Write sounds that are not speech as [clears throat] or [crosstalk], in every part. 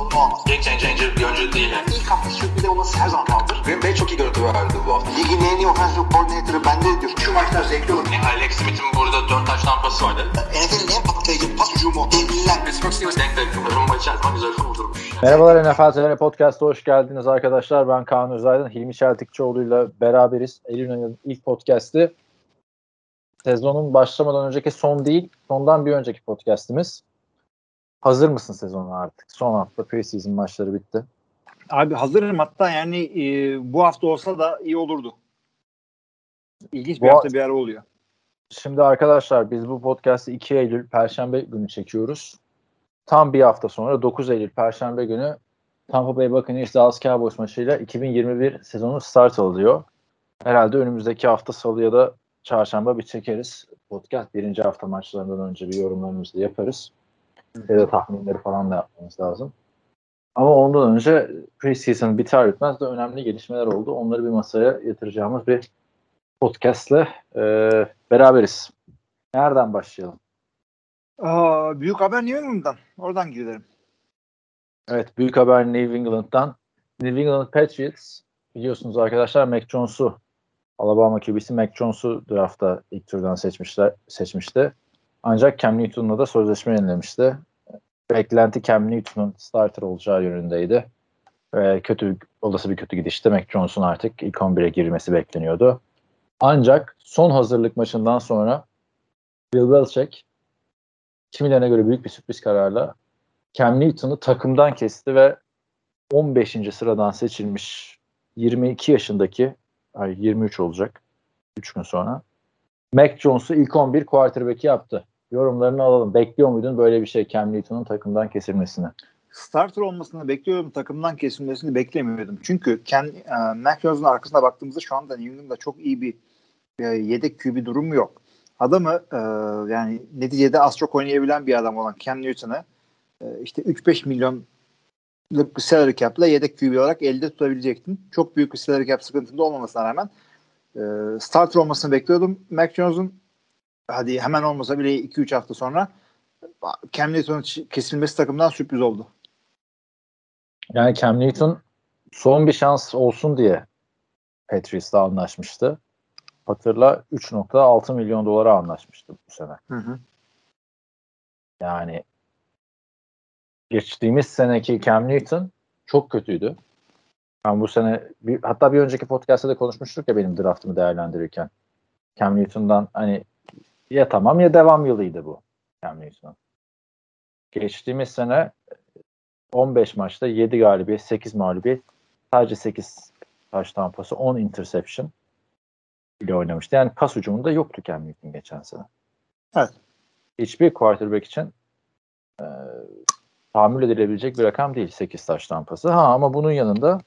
sorunu olmaz. Game changer bir oyuncu değil yani. İlk hafta sürpriz olması her zaman kaldır. Green Bay çok iyi görüntü verdi bu hafta. Ligin en iyi offensive coordinator'ı bende diyor. Şu maçlar zevkli olur. Yani Alex Smith'in burada 4 taş tampası vardı. NFL'in en patlayıcı pas hücumu. Devliler. Pittsburgh Steelers denk denk. Rumba içerisinde güzel kurdurmuş. Merhabalar NFL TR Podcast'a hoş geldiniz arkadaşlar. Ben Kaan Özaydın, Hilmi Çeltikçioğlu ile beraberiz. Eylül ayının ilk podcast'i. Sezonun başlamadan önceki son değil, sondan bir önceki podcast'imiz. Hazır mısın sezona artık? Son hafta preseason maçları bitti. Abi hazırım hatta yani e, bu hafta olsa da iyi olurdu. İlginç bir Bu- hafta bir ara oluyor. Şimdi arkadaşlar biz bu podcast'i 2 Eylül Perşembe günü çekiyoruz. Tam bir hafta sonra 9 Eylül Perşembe günü Tampa Bay Buccaneers Dallas Cowboys maçıyla 2021 sezonu start alıyor. Herhalde önümüzdeki hafta salı ya da çarşamba bir çekeriz. Podcast birinci hafta maçlarından önce bir yorumlarımızı yaparız. Da tahminleri falan da yapmamız lazım. Ama ondan önce preseason biter bitmez de önemli gelişmeler oldu. Onları bir masaya yatıracağımız bir podcastle e, beraberiz. Nereden başlayalım? Aa, büyük haber New England'dan. Oradan gidelim. Evet büyük haber New England'dan. New England Patriots biliyorsunuz arkadaşlar Mac Jones'u Alabama QB'si Mac Jones'u draftta ilk turdan seçmişler seçmişti. Ancak Cam Newton'la da sözleşme yenilemişti. Beklenti Cam Newton'un starter olacağı yönündeydi. Ve kötü olası bir kötü gidişte Mac Jones'un artık ilk 11'e girmesi bekleniyordu. Ancak son hazırlık maçından sonra Bill Belichick kimilerine göre büyük bir sürpriz kararla Cam Newton'u takımdan kesti ve 15. sıradan seçilmiş 22 yaşındaki ay 23 olacak 3 gün sonra Mac Jones'u ilk 11 quarterback'i yaptı. Yorumlarını alalım. Bekliyor muydun böyle bir şey Cam Newton'un takımdan kesilmesini? Starter olmasını bekliyorum. Takımdan kesilmesini beklemiyordum. Çünkü Ken, e, Mac Jones'un arkasına baktığımızda şu anda New England'da çok iyi bir e, yedek QB durumu yok. Adamı e, yani neticede az çok oynayabilen bir adam olan Cam Newton'ı e, işte 3-5 milyonluk bir salary cap'la yedek QB olarak elde tutabilecektin. Çok büyük bir salary cap sıkıntında olmamasına rağmen e, starter olmasını bekliyordum. Mac Jones'un hadi hemen olmasa bile 2-3 hafta sonra Cam Newton'un kesilmesi takımdan sürpriz oldu. Yani Cam Newton son bir şans olsun diye Patriots'la anlaşmıştı. Hatırla 3.6 milyon dolara anlaşmıştı bu sene. Hı hı. Yani geçtiğimiz seneki Cam Newton çok kötüydü. Ben bu sene bir, hatta bir önceki podcast'ta da konuşmuştuk ya benim draftımı değerlendirirken. Cam Newton'dan hani ya tamam ya devam yılıydı bu Cam Newton'un. Geçtiğimiz sene 15 maçta 7 galibiyet, 8 mağlubiyet, sadece 8 taş tampası, 10 interception ile oynamıştı. Yani pas hücumunda yoktu Cam Newton geçen sene. Evet. Hiçbir quarterback için e, tahammül edilebilecek bir rakam değil 8 taş tampası. Ha ama bunun yanında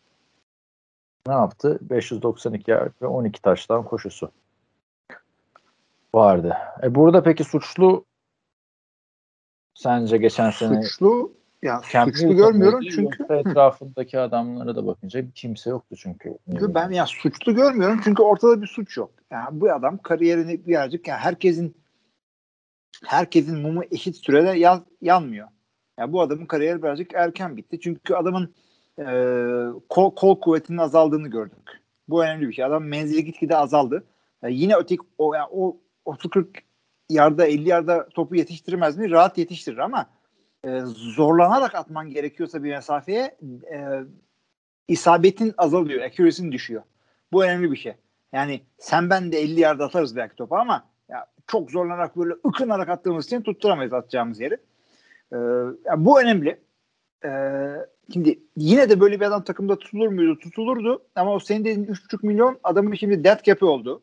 ne yaptı? 592 yard ve 12 taştan koşusu vardı. E burada peki suçlu sence geçen sene Suçlu ya Cam suçlu görmüyorum çünkü etrafındaki adamlara da bakınca kimse yoktu çünkü. ben ya suçlu görmüyorum çünkü ortada bir suç yok. Yani bu adam kariyerini birazcık yani herkesin herkesin mumu eşit sürede yan, yanmıyor. Yani bu adamın kariyeri birazcık erken bitti. Çünkü adamın e, kol, kol kuvvetinin azaldığını gördük. Bu önemli bir şey. Adam menzili gitgide azaldı. Yani yine öteki o yani o 30-40 yarda 50 yarda topu yetiştirmez mi? Rahat yetiştirir ama e, zorlanarak atman gerekiyorsa bir mesafeye e, isabetin azalıyor, accuracy'nin düşüyor. Bu önemli bir şey. Yani sen ben de 50 yard atarız belki topu ama ya çok zorlanarak böyle ıkınarak attığımız için tutturamayız atacağımız yeri. Ee, ya bu önemli. Ee, şimdi yine de böyle bir adam takımda tutulur muydu? Tutulurdu. Ama o senin dediğin 3,5 milyon adamın şimdi dead cap'i oldu.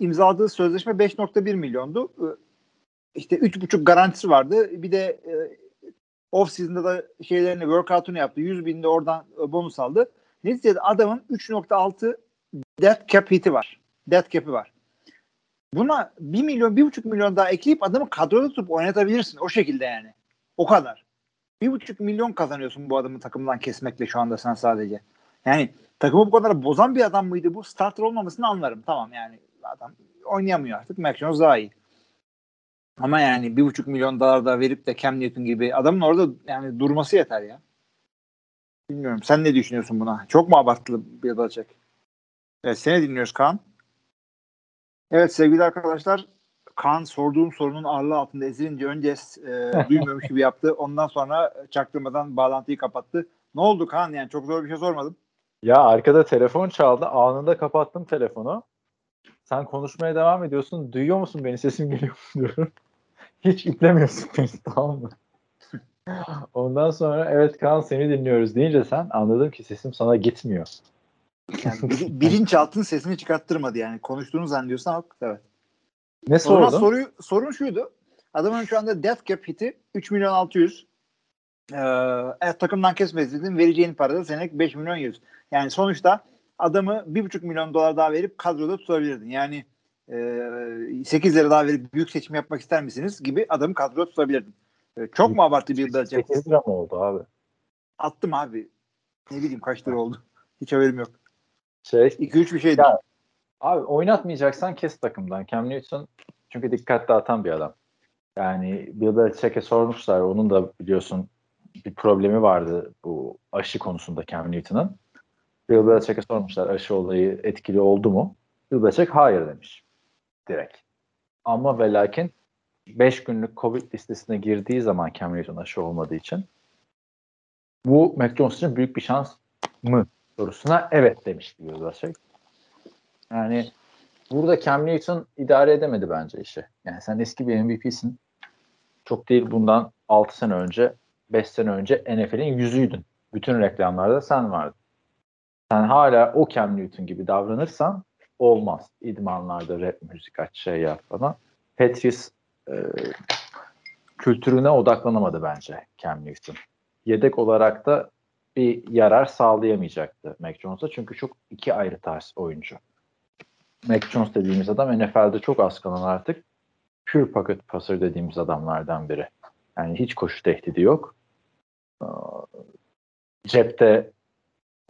İmzaladığı sözleşme 5.1 milyondu. Ee, işte 3.5 garantisi vardı. Bir de e, off season'da da şeylerini workout'unu yaptı. 100 bin de oradan e, bonus aldı. Neticede adamın 3.6 dead cap hit'i var. Dead cap'i var. Buna 1 milyon, 1,5 milyon daha ekleyip adamı kadroda tutup oynatabilirsin. O şekilde yani. O kadar. 1,5 milyon kazanıyorsun bu adamı takımdan kesmekle şu anda sen sadece. Yani takımı bu kadar bozan bir adam mıydı bu? Starter olmamasını anlarım. Tamam yani adam oynayamıyor artık. Mac Jones daha iyi. Ama yani bir buçuk milyon dolar da verip de Cam Newton gibi adamın orada yani durması yeter ya. Bilmiyorum. Sen ne düşünüyorsun buna? Çok mu abartılı bir Belichick? Evet seni dinliyoruz Kaan. Evet sevgili arkadaşlar Kaan sorduğum sorunun ağırlığı altında ezilince önce e, [laughs] duymuyormuş gibi yaptı. Ondan sonra çaktırmadan bağlantıyı kapattı. Ne oldu Kaan yani çok zor bir şey sormadım. Ya arkada telefon çaldı. Anında kapattım telefonu. Sen konuşmaya devam ediyorsun. Duyuyor musun beni? Sesim geliyor mu diyorum. [laughs] Hiç iplemiyorsun beni [laughs] tamam mı? Ondan sonra evet Kaan seni dinliyoruz deyince sen anladım ki sesim sana gitmiyor. Yani [laughs] bir, bilinçaltın sesini çıkarttırmadı yani. Konuştuğunu zannediyorsun ama evet. Ne sordun? soruyu, sorun şuydu. Adamın şu anda death cap hiti 3 milyon 600. Ee, takımdan kesmeseydin vereceğin para da senelik 5 milyon 100. Yani sonuçta adamı 1,5 milyon dolar daha verip kadroda tutabilirdin. Yani e, 8 lira daha verip büyük seçim yapmak ister misiniz gibi adamı kadroda tutabilirdin. E, çok mu abartı bir Belichick? 8 lira mı oldu abi? Attım abi. Ne bileyim kaç lira oldu. [laughs] Hiç haberim yok. Şey, 2-3 bir şeydi. Ya, Abi oynatmayacaksan kes takımdan. Cam Newton çünkü dikkat dağıtan bir adam. Yani Bill Belichick'e sormuşlar. Onun da biliyorsun bir problemi vardı bu aşı konusunda Cam Newton'ın. Bill Belichick'e sormuşlar aşı olayı etkili oldu mu? Bill Belichick hayır demiş. Direkt. Ama ve lakin 5 günlük Covid listesine girdiği zaman Cam Newton aşı olmadığı için bu Mac Jones için büyük bir şans mı sorusuna evet demişti Bill Belichick. Yani burada Cam Newton idare edemedi bence işi. Yani sen eski bir MVP'sin. Çok değil bundan 6 sene önce, 5 sene önce NFL'in yüzüydün. Bütün reklamlarda sen vardın. Sen hala o Cam Newton gibi davranırsan olmaz. İdmanlarda rap müzik aç şey yap falan. Patriots e, kültürüne odaklanamadı bence Cam Newton. Yedek olarak da bir yarar sağlayamayacaktı Mac Jones'a. Çünkü çok iki ayrı tarz oyuncu. Mac Jones dediğimiz adam NFL'de çok az kalan artık pure pocket passer dediğimiz adamlardan biri. Yani hiç koşu tehdidi yok. Cepte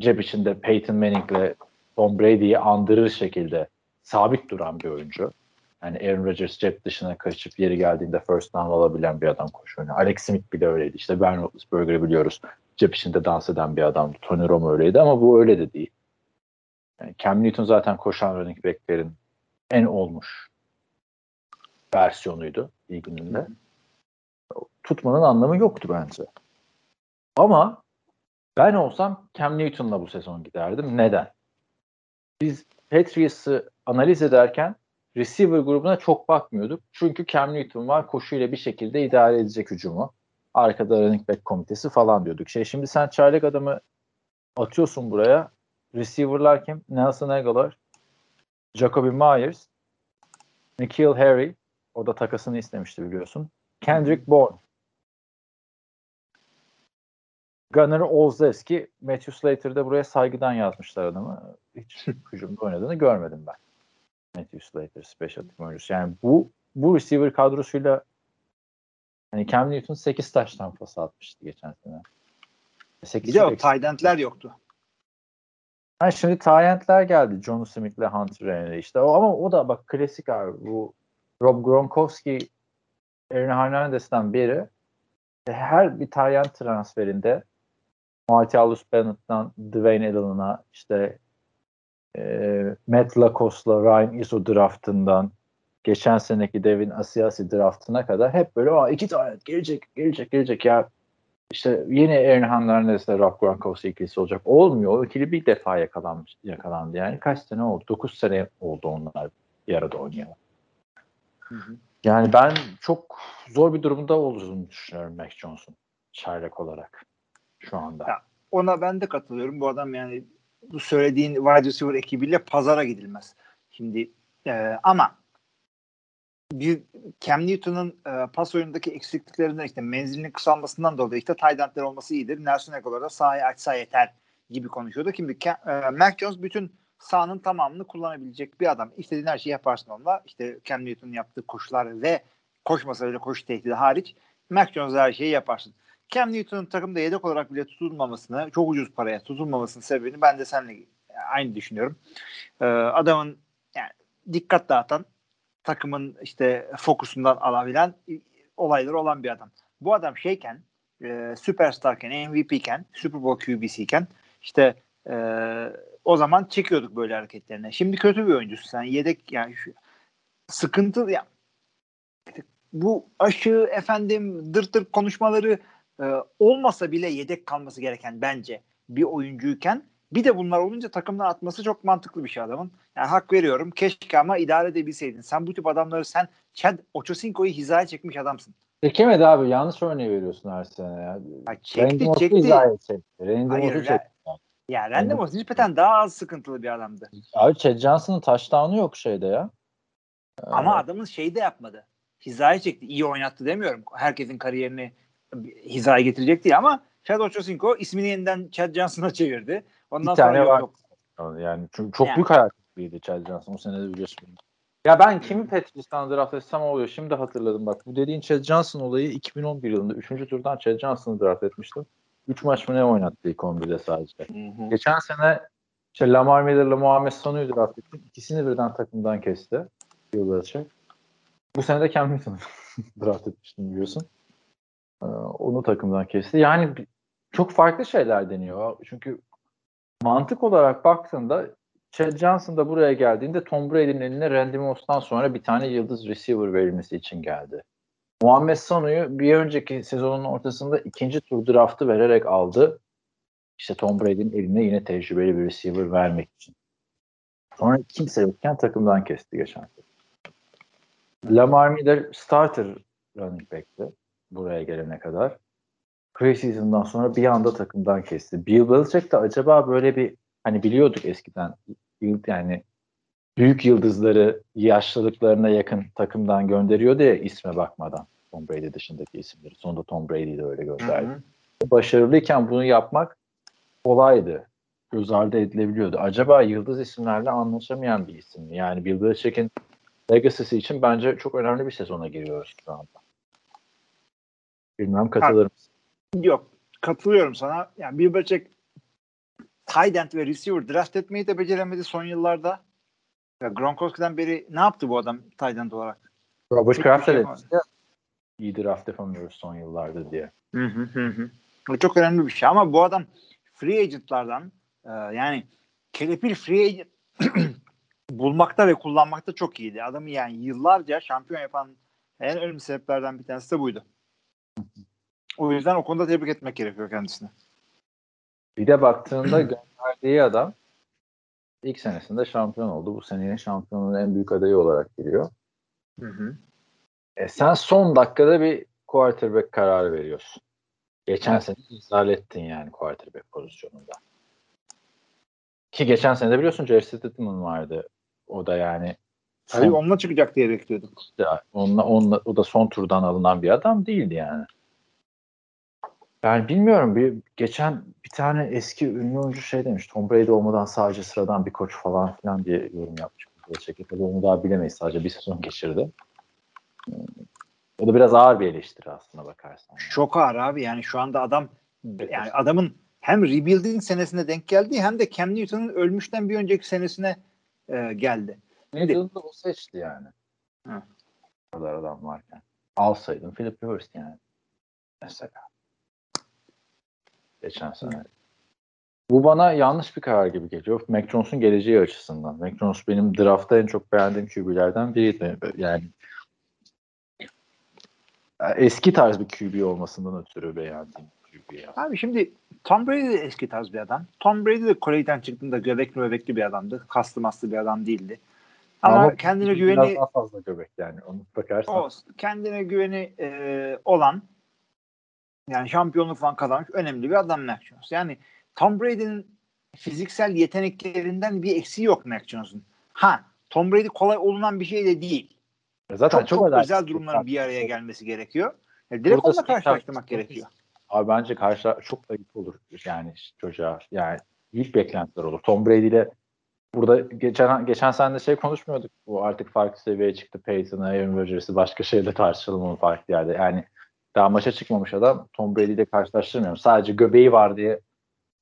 cep içinde Peyton Manning'le Tom Brady'yi andırır şekilde sabit duran bir oyuncu. Yani Aaron Rodgers cep dışına kaçıp yeri geldiğinde first down alabilen bir adam koşu oyunu. Alex Smith bile öyleydi. İşte Ben Roethlisberger'ı biliyoruz. Cep içinde dans eden bir adamdı. Tony Romo öyleydi ama bu öyle de değil. Yani Cam Newton zaten koşan running back'lerin en olmuş versiyonuydu ilginde. Tutmanın anlamı yoktu bence. Ama ben olsam Cam Newton'la bu sezon giderdim. Neden? Biz Patriots'ı analiz ederken receiver grubuna çok bakmıyorduk. Çünkü Cam Newton var koşuyla bir şekilde idare edecek hücumu. Arkada running back komitesi falan diyorduk. Şey şimdi sen çaylak adamı atıyorsun buraya. Receiver'lar kim? Nelson Aguilar, Jacoby Myers, Nikhil Harry. O da takasını istemişti biliyorsun. Kendrick Bourne. Gunnar Olszewski, Matthew Slater'da buraya saygıdan yazmışlar adamı. Hiç [laughs] hücumda oynadığını görmedim ben. Matthew Slater, special team oyuncusu. Yani bu bu receiver kadrosuyla hani Cam Newton 8 taştan pas atmıştı geçen sene. 8 Bir de o tight yoktu. Ha şimdi Tyent'ler geldi. John Smith'le Hunter Henry işte. O, ama o da bak klasik abi. Bu Rob Gronkowski Aaron Hernandez'den beri her bir Tyent transferinde Martellus Bennett'tan Dwayne Allen'a işte e, Matt Lacoste'la Ryan Izzo draftından geçen seneki Devin Asiasi draftına kadar hep böyle Aa, iki tane gelecek gelecek gelecek ya işte yine Aaron Hernandez'le Rob Gronkowski ikilisi olacak. Olmuyor. O ikili bir defa yakalanmış, yakalandı. Yani kaç sene oldu? 9 sene oldu onlar bir arada oynayalı. Yani ben çok zor bir durumda olduğunu düşünüyorum Mac Jones'un çaylak olarak şu anda. Ya, ona ben de katılıyorum. Bu adam yani bu söylediğin wide receiver ekibiyle pazara gidilmez. Şimdi e, ama bir Cam Newton'un e, pas oyunundaki eksikliklerinden işte menzilinin kısalmasından dolayı işte tight endler olması iyidir. Nelson Aguilar da sahayı açsa yeter gibi konuşuyordu. Şimdi e, Mac Jones bütün sahanın tamamını kullanabilecek bir adam. İstediğin her şeyi yaparsın onunla. İşte Cam Newton'un yaptığı koşular ve koşmasa bile koşu tehdidi hariç Mac Jones'la her şeyi yaparsın. Cam Newton'un takımda yedek olarak bile tutulmamasını, çok ucuz paraya tutulmamasının sebebini ben de seninle aynı düşünüyorum. Ee, adamın yani dikkat dağıtan, takımın işte fokusundan alabilen olayları olan bir adam. Bu adam şeyken, e, süperstarken, MVP'ken, Super Bowl QB'siyken işte e, o zaman çekiyorduk böyle hareketlerine. Şimdi kötü bir oyuncusun sen. Yedek yani şu, sıkıntı ya bu aşı efendim dır dır konuşmaları e, olmasa bile yedek kalması gereken bence bir oyuncuyken bir de bunlar olunca takımdan atması çok mantıklı bir şey adamın. Yani hak veriyorum. Keşke ama idare edebilseydin. Sen bu tip adamları sen Chad Ochocinco'yu hizaya çekmiş adamsın. Çekemedi abi. Yanlış örneği veriyorsun her sene ya. ya çekti Randy çekti. hizaya çekti. Randy Hayır, çekti. Ya Randy Moss nispeten daha az sıkıntılı bir adamdı. Abi Chad Johnson'ın touchdown'u yok şeyde ya. Ama Ee, adamın şeyi de yapmadı. Hizaya çekti. İyi oynattı demiyorum. Herkesin kariyerini hizaya getirecek değil ama Chad Ochocinco ismini yeniden Chad Johnson'a çevirdi. Ondan Bir tane sonra yok, var. yok. Yani çok, çok Yani. büyük hayal kırıklığıydı Chad Johnson. O sene de biliyorsun. Ya ben kimi Patriots'tan draft etsem oluyor. Şimdi hatırladım bak. Bu dediğin Chad Johnson olayı 2011 yılında 3. turdan Chad Johnson'ı draft etmiştim. 3 maç mı ne oynattı ilk 11'de sadece. Hı hı. Geçen sene işte Lamar Miller'la Muhammed Sanu'yu draft ettim. İkisini birden takımdan kesti. Bill Belichick. Bu sene de Cam Newton'u [laughs] draft etmiştim biliyorsun. Ee, onu takımdan kesti. Yani çok farklı şeyler deniyor. Çünkü mantık olarak baktığında Chad Johnson da buraya geldiğinde Tom Brady'nin eline Randy Moss'tan sonra bir tane yıldız receiver verilmesi için geldi. Muhammed Sanu'yu bir önceki sezonun ortasında ikinci tur draftı vererek aldı. İşte Tom Brady'nin eline yine tecrübeli bir receiver vermek için. Sonra kimse yokken takımdan kesti geçen sene. Lamar Miller starter running back'ti buraya gelene kadar. Preseason'dan sonra bir anda takımdan kesti. Bill Belichick de acaba böyle bir hani biliyorduk eskiden yani büyük yıldızları yaşlılıklarına yakın takımdan gönderiyordu ya isme bakmadan. Tom Brady dışındaki isimleri. Sonunda Tom Brady'yi de öyle gönderdi Hı hı. başarılıyken bunu yapmak kolaydı. Göz ardı edilebiliyordu. Acaba yıldız isimlerle anlaşamayan bir isim mi? Yani Bill Belichick'in legacy'si için bence çok önemli bir sezona giriyoruz şu anda. Bilmem katılır mısın? Yok. Katılıyorum sana. Yani Bill Belichick tight end ve receiver draft etmeyi de beceremedi son yıllarda. Ya Gronkowski'den beri ne yaptı bu adam tight end olarak? Robert Kraft şey iyi draft yapamıyoruz son yıllarda diye. Hı hı hı hı. Bu çok önemli bir şey ama bu adam free agentlardan e, yani kelepir free agent [clears throat] bulmakta ve kullanmakta çok iyiydi. Adamı yani yıllarca şampiyon yapan en önemli sebeplerden bir tanesi de buydu. O yüzden o konuda tebrik etmek gerekiyor kendisine. Bir de baktığında [clears throat] gönderdiği adam ilk senesinde şampiyon oldu. Bu senenin şampiyonluğun en büyük adayı olarak giriyor. Hı hı. E sen son dakikada bir quarterback kararı veriyorsun. Geçen sene iptal ettin yani quarterback pozisyonunda. Ki geçen sene de biliyorsun Jerry Stidham vardı. O da yani Tabii son, onunla çıkacak diye bekliyorduk. onunla, onunla, o da son turdan alınan bir adam değildi yani. Yani bilmiyorum bir geçen bir tane eski ünlü oyuncu şey demiş. Tom Brady olmadan sadece sıradan bir koç falan filan diye yorum yapmış. Gerçekten tabii onu daha bilemeyiz. Sadece bir sezon geçirdi. Hmm. O da biraz ağır bir eleştiri aslında bakarsan. Çok ağır abi yani şu anda adam yani adamın hem rebuilding senesine denk geldi hem de Cam Newton'un ölmüşten bir önceki senesine e, geldi. Newton'u da o seçti yani. Hı. O kadar adam varken. Alsaydın Philip Rivers yani. Mesela. Geçen sene. Bu bana yanlış bir karar gibi geliyor. Mac Jones'un geleceği açısından. Mac Jones benim draftta en çok beğendiğim QB'lerden biriydi. Yani eski tarz bir QB olmasından ötürü beğendiğim QB ya. Abi şimdi Tom Brady de eski tarz bir adam. Tom Brady de kolejden çıktığında göbekli göbekli bir adamdı. Kaslı maslı bir adam değildi. Ama, kendine biraz güveni daha fazla göbek yani. Onu bakarsan. o kendine güveni e, olan yani şampiyonluk falan kazanmış önemli bir adam Mac Jones. Yani Tom Brady'nin fiziksel yeteneklerinden bir eksiği yok Mac Jones'un. Ha Tom Brady kolay olunan bir şey de değil. Zaten Çok çok, özel- özel durumların bir araya gelmesi gerekiyor. Yani direkt Burada onunla karşılaştırmak gerekiyor. Abi bence karşı çok ayıp olur yani çocuğa. Yani büyük beklentiler olur. Tom Brady ile burada geçen geçen sene şey konuşmuyorduk. Bu artık farklı seviyeye çıktı. Peyton'ı, Aaron Rodgers'ı başka şeyle tartışalım onu farklı yerde. Yani Daha maça çıkmamış adam Tom Brady ile karşılaştırmıyorum. Sadece göbeği var diye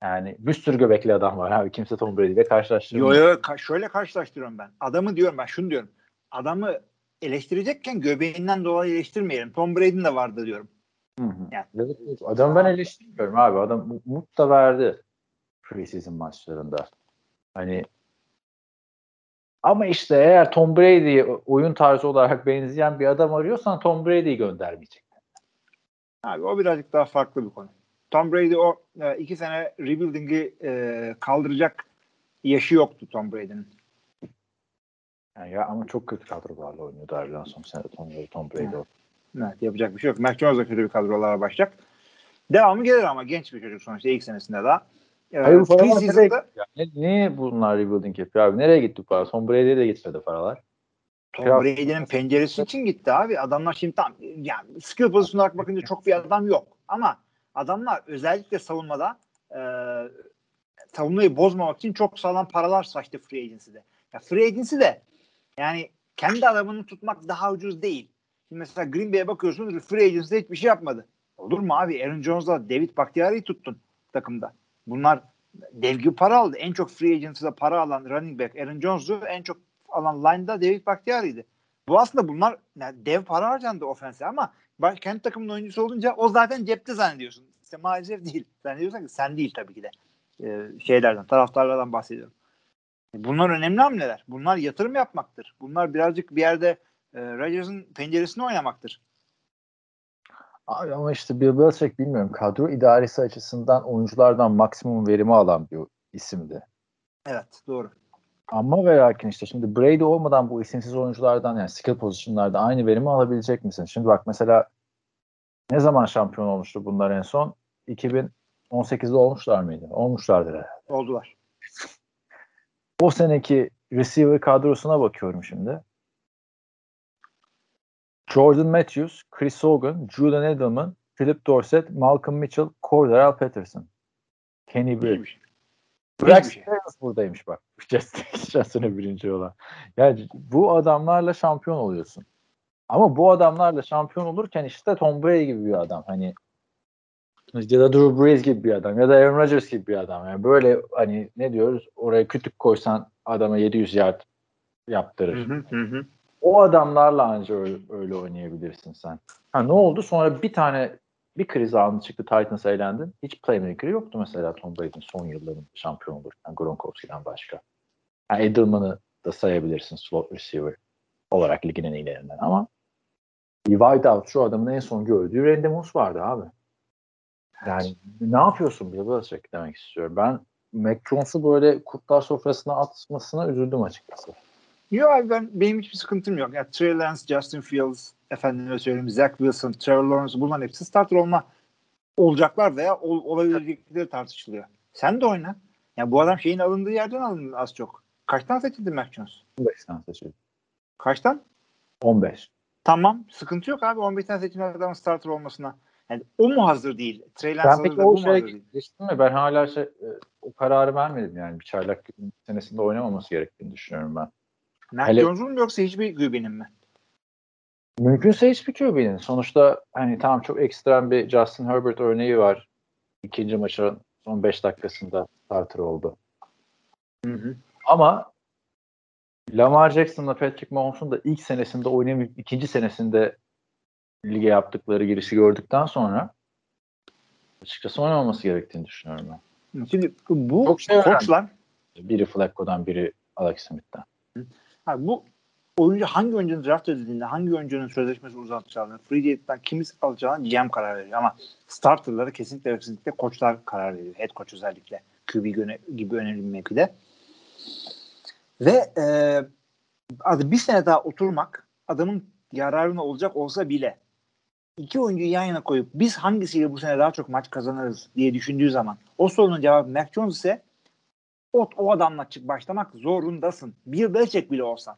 yani bir sürü göbekli adam var abi. Kimse Tom Brady ile karşılaştırmıyor. Yo yo ka- şöyle karşılaştırıyorum ben. Adamı diyorum ben şunu diyorum. Adamı eleştirecekken göbeğinden dolayı eleştirmeyelim. Tom Brady'nin de vardı diyorum. Hı hı. Yani. Adamı ben eleştirmiyorum abi. Adam mu- mut da verdi preseason maçlarında. Hani ama işte eğer Tom Brady'ye oyun tarzı olarak benzeyen bir adam arıyorsan Tom Brady'yi göndermeyecek. Abi o birazcık daha farklı bir konu. Tom Brady o e, iki sene rebuilding'i e, kaldıracak yaşı yoktu Tom Brady'nin. Yani ya ama çok kötü kadrolarla oynuyordu harbiden son sene Tom, Tom Brady. Evet. Evet, yapacak bir şey yok. Mac Jones da kötü bir kadrolara başlayacak. Devamı gelir ama genç bir çocuk sonuçta ilk senesinde daha. Hayır bu paralar nereye preseason'da- gitti ya? Ne, niye bunlar rebuilding yapıyor abi? Nereye gitti bu para? Tom Brady'ye de gitmedi paralar. Tom Biraz- Brady'nin penceresi için gitti abi. Adamlar şimdi tam yani skill pozisyonu olarak bakınca çok bir adam yok. Ama adamlar özellikle savunmada e, savunmayı bozmamak için çok sağlam paralar saçtı free agency'de. Ya free agency de yani kendi adamını tutmak daha ucuz değil. Şimdi mesela Green Bay'e bakıyorsun free agency'de hiçbir şey yapmadı. Olur mu abi? Aaron Jones'la David Bakhtiari'yi tuttun takımda. Bunlar dev gibi para aldı. En çok free agency'de para alan running back Aaron Jones'u en çok alan line'da David Bakhtiari'ydi. Bu aslında bunlar yani dev para harcandı ofense ama kendi takımın oyuncusu olunca o zaten cepte zannediyorsun. İşte maalesef değil. Zannediyorsan ki sen değil tabii ki de. Ee, şeylerden, taraftarlardan bahsediyorum. Bunlar önemli hamleler. Bunlar yatırım yapmaktır. Bunlar birazcık bir yerde e, Rodgers'ın penceresine oynamaktır. Abi ama işte Bill Belichick bilmiyorum. Kadro idaresi açısından oyunculardan maksimum verimi alan bir isimdi. Evet doğru. Ama ve lakin işte şimdi Brady olmadan bu isimsiz oyunculardan yani skill pozisyonlarda aynı verimi alabilecek misin? Şimdi bak mesela ne zaman şampiyon olmuştu bunlar en son? 2018'de olmuşlar mıydı? Olmuşlardır herhalde. Oldular. O seneki receiver kadrosuna bakıyorum şimdi. Jordan Matthews, Chris Hogan, Julian Edelman, Philip Dorsett, Malcolm Mitchell, Cordell Patterson, Kenny Britt. Brax şey. Tails buradaymış bak. [laughs] Geçen sene birinci olan. Yani bu adamlarla şampiyon oluyorsun. Ama bu adamlarla şampiyon olurken işte Tom Brady gibi bir adam. Hani ya da Drew Brees gibi bir adam ya da Aaron Rodgers gibi bir adam. Yani böyle hani ne diyoruz oraya kütük koysan adama 700 yard yaptırır. Hı, hı hı. O adamlarla anca öyle, öyle oynayabilirsin sen. Ha ne oldu? Sonra bir tane bir kriz anı çıktı Titans eğlendin. Hiç playmaker yoktu mesela Tom Brady'nin son yıllarında şampiyon olurken Gronkowski'den başka. Yani Edelman'ı da sayabilirsin slot receiver olarak ligin en iyilerinden ama bir wideout şu adamın en son gördüğü Randy Moss vardı abi. Yani ne yapıyorsun Bill Belichick demek istiyorum. Ben Mac Jones'u böyle kurtlar sofrasına atmasına üzüldüm açıkçası. Yok abi ben benim hiçbir sıkıntım yok. Ya Trey Lance, Justin Fields, efendime söyleyeyim Zach Wilson, Trevor Lawrence bunların hepsi starter olma olacaklar veya ol, olabilecekleri tartışılıyor. Sen de oyna. Ya bu adam şeyin alındığı yerden alındı az çok. Kaçtan seçildi Mac Jones? 15'ten seçildi. Kaçtan? 15. Tamam. Sıkıntı yok abi. 15'ten seçilen adamın starter olmasına. Yani o mu hazır değil? Trey Lance Ben peki da bu o mu şeye hazır değil? geçtim mi? Ben hala şey, e, o kararı vermedim yani. Bir çaylak senesinde oynamaması gerektiğini düşünüyorum ben. Mac Hele- Jones'un mu yoksa hiçbir QB'nin mi? Mümkünse hiçbir QB'nin. Sonuçta hani tamam çok ekstrem bir Justin Herbert örneği var. İkinci maçın son 5 dakikasında starter oldu. Hı hı. Ama Lamar Jackson'la Patrick Mahomes'un da ilk senesinde oynayamayıp ikinci senesinde lige yaptıkları girişi gördükten sonra açıkçası oynamaması gerektiğini düşünüyorum ben. Şimdi bu Çok şey Biri Flacco'dan biri Alex Smith'ten. Abi bu oyuncu hangi oyuncunun draft edildiğinde, hangi oyuncunun sözleşmesi uzatacağını, free agent'tan kimi alacağını GM karar veriyor. Ama starterları kesinlikle kesinlikle koçlar karar veriyor. Head coach özellikle. QB gibi önemli bir mevkide. Ve e, adı bir sene daha oturmak adamın yararına olacak olsa bile iki oyuncuyu yan yana koyup biz hangisiyle bu sene daha çok maç kazanırız diye düşündüğü zaman o sorunun cevabı Mac Jones ise o, o adamla çık başlamak zorundasın. Bir Belichick bile olsan.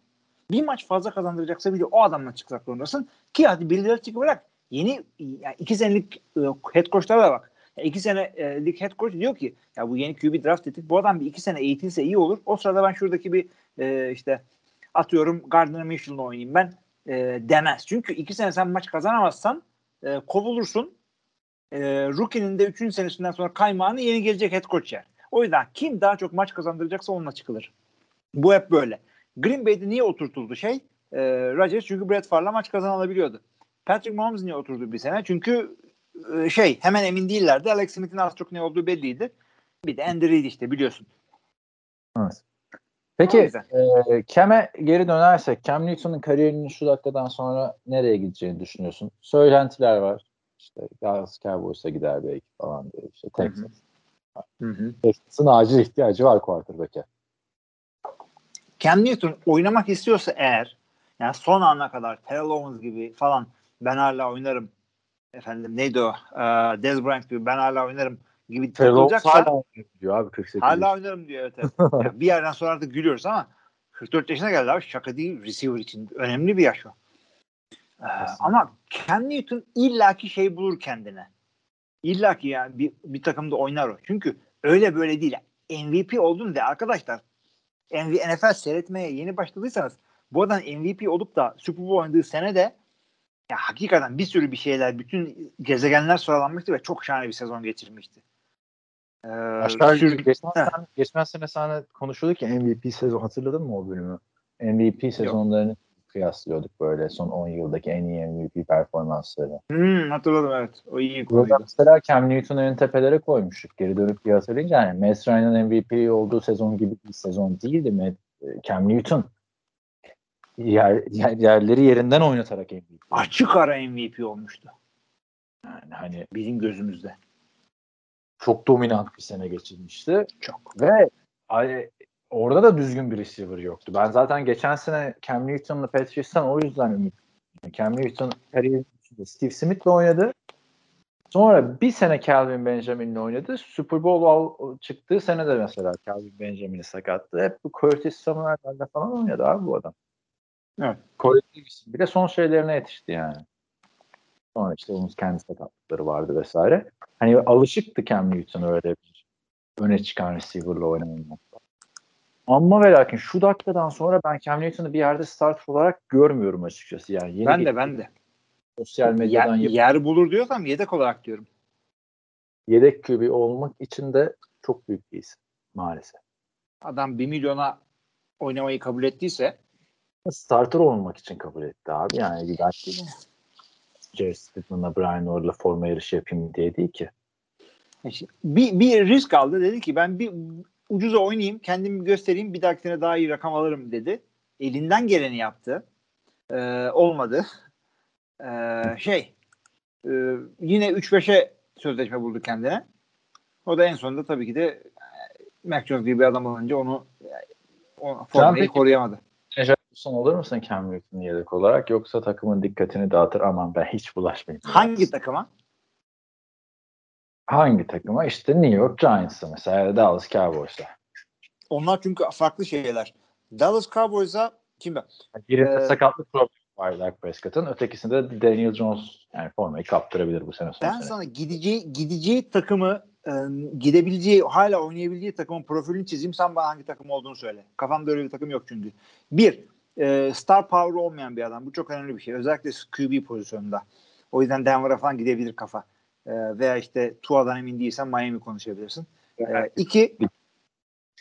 Bir maç fazla kazandıracaksa bile o adamla çıkmak zorundasın. Ki hadi Bill Belichick bırak. Yeni yani iki senelik e, head coachlara da bak. Ya iki senelik head coach diyor ki ya bu yeni QB draft ettik. Bu adam bir iki sene eğitilse iyi olur. O sırada ben şuradaki bir e, işte atıyorum Gardner Minshew'la oynayayım ben e, demez. Çünkü iki sene sen maç kazanamazsan e, kovulursun. E, rookie'nin de 3. senesinden sonra kaymağını yeni gelecek head coach yer. O yüzden kim daha çok maç kazandıracaksa onunla çıkılır. Bu hep böyle. Green Bay'de niye oturtuldu şey? E, Rodgers çünkü Brett Favre'la maç kazanabiliyordu. Patrick Mahomes niye oturdu bir sene? Çünkü e, şey hemen emin değillerdi. Alex Smith'in az çok ne olduğu belliydi. Bir de Andy Reid işte biliyorsun. Evet. Peki e, Cam'e geri dönersek Cam Newton'un kariyerinin şu dakikadan sonra nereye gideceğini düşünüyorsun? Söylentiler var. İşte Dallas Cowboys'a gider belki falan diye. İşte Texas. Hı hı. Texas'ın acil ihtiyacı var quarterback'e. Cam Newton oynamak istiyorsa eğer yani son ana kadar Terrell Owens gibi falan ben hala oynarım efendim neydi o ee, Dez Bryant gibi ben hala oynarım gibi takılacaksa hala hala, diyor abi 48. yaşında. oynarım diyor evet. [laughs] evet. Yani bir yerden sonra artık gülüyoruz ama 44 yaşına geldi abi şaka değil receiver için önemli bir yaş o. Ee, ama Cam Newton illaki şey bulur kendine. İllaki yani bir, bir takımda oynar o. Çünkü öyle böyle değil. MVP oldun de arkadaşlar NFL seyretmeye yeni başladıysanız bu adam MVP olup da Super Bowl oynadığı sene de ya hakikaten bir sürü bir şeyler bütün gezegenler sıralanmıştı ve çok şahane bir sezon geçirmişti. Ee, sür- yukarı geçen, sene, geçen sene sana konuşuyorduk ya MVP sezon hatırladın mı o bölümü? MVP sezonlarını kıyaslıyorduk böyle son 10 yıldaki en iyi MVP performansları. Hmm, hatırladım evet. O iyi Burada konuydu. mesela Cam Newton'u en tepelere koymuştuk. Geri dönüp bir hatırlayınca yani Matt Ryan'ın MVP olduğu sezon gibi bir sezon değildi Matt, Cam Newton. Yer, yer- yerleri yerinden oynatarak MVP. Açık ara MVP olmuştu Yani hani bizim gözümüzde. çok dominant bir sene geçirmişti. Çok. Ve orada da düzgün bir receiver yoktu. Ben zaten geçen sene Cam Newton'la Patriots'tan o yüzden ümitliyim. Cam Newton kariyerinin içinde Steve Smith'le oynadı. Sonra bir sene Calvin Benjamin'le oynadı. Super Bowl çıktığı sene de mesela Calvin Benjamin'i sakattı. Hep bu Curtis Samuel'lerle falan oynadı abi bu adam. Evet. Corey Davis bile son şeylerine yetişti yani. Sonra işte onun kendi sakatlıkları vardı vesaire. Hani alışıktı Cam Newton öyle bir öne çıkan receiver'la oynamaya. Ama ve lakin şu dakikadan sonra ben Cam Newton'u bir yerde start olarak görmüyorum açıkçası. Yani yeni Ben de ben de. sosyal Yer, medyadan yap- yer bulur diyorsam yedek olarak diyorum. yedek QB olmak için de çok büyük bir isim maalesef. Adam 1 milyona oynamayı kabul ettiyse Starter olmak için kabul etti abi. Yani bir belki Jerry Stidman'la Brian Orr'la forma yarışı yapayım diye değil ki. işte bir, bir risk aldı. Dedi ki ben bir ucuza oynayayım, kendimi göstereyim, bir dahaki sene daha iyi rakam alırım dedi. Elinden geleni yaptı. Ee, olmadı. Ee, şey e, yine 3-5'e sözleşme buldu kendine. O da en sonunda tabii ki de e, Mac Jones gibi bir adam olunca onu o formayı peki- koruyamadı. Son olur musun Cam Newton yedek olarak yoksa takımın dikkatini dağıtır aman ben hiç bulaşmayayım. Hangi takıma? Hangi takıma? İşte New York Giants'a mesela Dallas Cowboys'a. Onlar çünkü farklı şeyler. Dallas Cowboys'a kim ben? Birinde Ee, sakatlık problemi var Dak Prescott'ın. Ötekisinde de Daniel Jones yani formayı kaptırabilir bu sene son Ben sene. sana gideceği gideceği takımı e, gidebileceği hala oynayabileceği takımın profilini çizeyim. Sen bana hangi takım olduğunu söyle. Kafamda öyle bir takım yok çünkü. Bir, e, star power olmayan bir adam. Bu çok önemli bir şey. Özellikle QB pozisyonunda. O yüzden Denver'a falan gidebilir kafa. E, veya işte Tua'dan emin değilsen Miami konuşabilirsin. E, iki,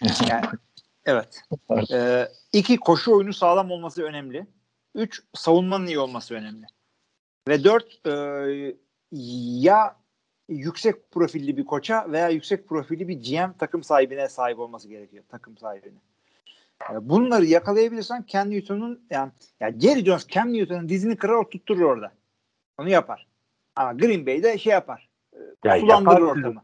[laughs] yani, evet. E, iki, koşu oyunu sağlam olması önemli. Üç, savunmanın iyi olması önemli. Ve dört, e, ya yüksek profilli bir koça veya yüksek profilli bir GM takım sahibine sahip olması gerekiyor. Takım sahibine. Bunları yakalayabilirsen Cam Newton'un yani, yani Jerry Jones Cam Newton'un dizini kırar oturtturur orada. Onu yapar. Ama Green Bay'de şey yapar. Ya sulandırır yapar, ortamı.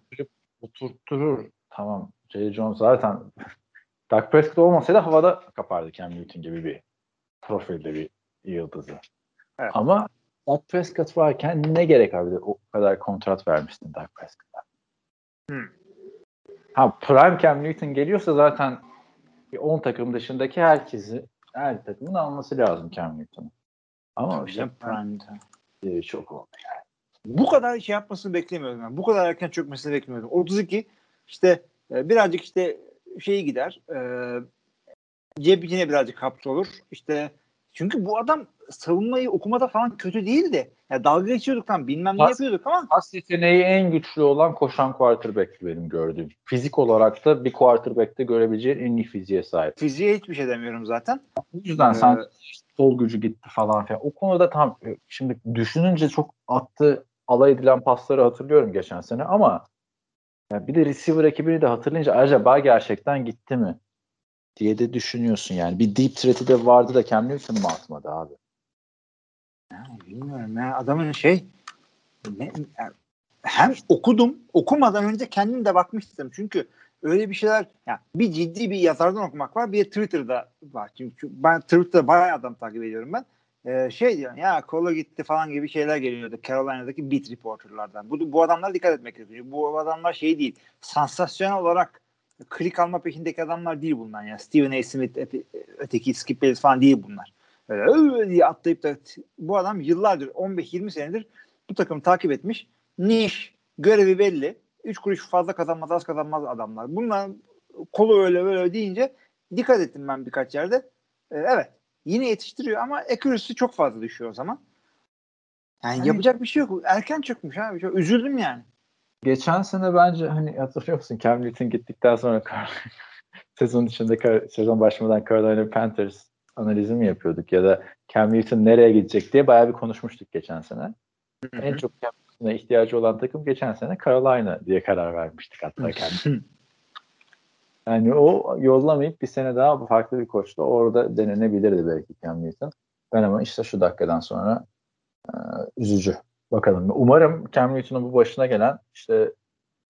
Oturtturur. Tamam. Jerry Jones zaten [laughs] Dak Prescott olmasaydı havada kapardı Cam Newton gibi bir profilde bir yıldızı. Evet. Ama Dak Prescott varken ne gerek abi o kadar kontrat vermiştin Dak Prescott'a. Hmm. Ha Prime Cam Newton geliyorsa zaten bir 10 takım dışındaki herkesi her takımın alması lazım Cam Newton'u. Ama işte prime time. e, çok oldu. Bu kadar şey yapmasını beklemiyordum. Yani. Bu kadar erken çökmesini beklemiyordum. 32 işte e, birazcık işte şeyi gider. E, cebine birazcık hapsolur. İşte Çünkü bu adam savunmayı okumada falan kötü değildi. Ya dalga geçiyorduk tam bilmem ne Pas- yapıyorduk ama Pas yeteneği en güçlü olan koşan quarterback benim gördüğüm. Fizik olarak da bir quarterback'te görebileceğin en iyi fiziğe sahip. fiziğe hiçbir şey demiyorum zaten. O yüzden Ee, sen sol gücü gitti falan filan. O konuda tam şimdi düşününce çok attı alay edilen pasları hatırlıyorum geçen sene ama ya bir de receiver ekibini de hatırlayınca acaba gerçekten gitti mi? diye de düşünüyorsun yani. Bir deep threat'i de vardı da Cam Newton mu atmadı abi? Yani bilmiyorum ya. Adamın şey ne, hem okudum okumadan önce kendim de bakmıştım. Çünkü öyle bir şeyler ya bir ciddi bir yazardan okumak var bir de Twitter'da var. Çünkü ben Twitter'da bayağı adam takip ediyorum ben Ee, şey diyor ya kola gitti falan gibi şeyler geliyordu Carolina'daki beat reporterlardan bu, bu adamlara dikkat etmek gerekiyor bu adamlar şey değil sansasyonel olarak klik alma peşindeki adamlar değil bunlar ya Stephen A. Smith öte- öteki Skip Bayless falan değil bunlar Öyle diye atlayıp da bu adam yıllardır 15-20 senedir bu takımı takip etmiş. Niş, görevi belli. 3 kuruş fazla kazanmaz az kazanmaz adamlar. Bunlar kolu öyle böyle deyince dikkat ettim ben birkaç yerde. Ee, evet yine yetiştiriyor ama accuracy çok fazla düşüyor o zaman. Yani Hani- yapacak bir şey yok. Erken çökmüş abi. Çok üzüldüm yani. Geçen sene bence hani hatırlıyor musun Cam Newton gittikten sonra [laughs] sezon içinde sezon başlamadan Carolina Panthers analizi mi yapıyorduk ya da Cam Newton nereye gidecek diye bayağı bir konuşmuştuk geçen sene. En çok Cam Newton'a ihtiyacı olan takım geçen sene Carolina diye karar vermiştik hatta [laughs] kendi. Yani o yollamayıp bir sene daha farklı bir koçla orada denenebilirdi belki Cam Newton. Ben ama işte şu dakikadan sonra e, üzücü. Bakalım. Umarım Cam Newton'un bu başına gelen işte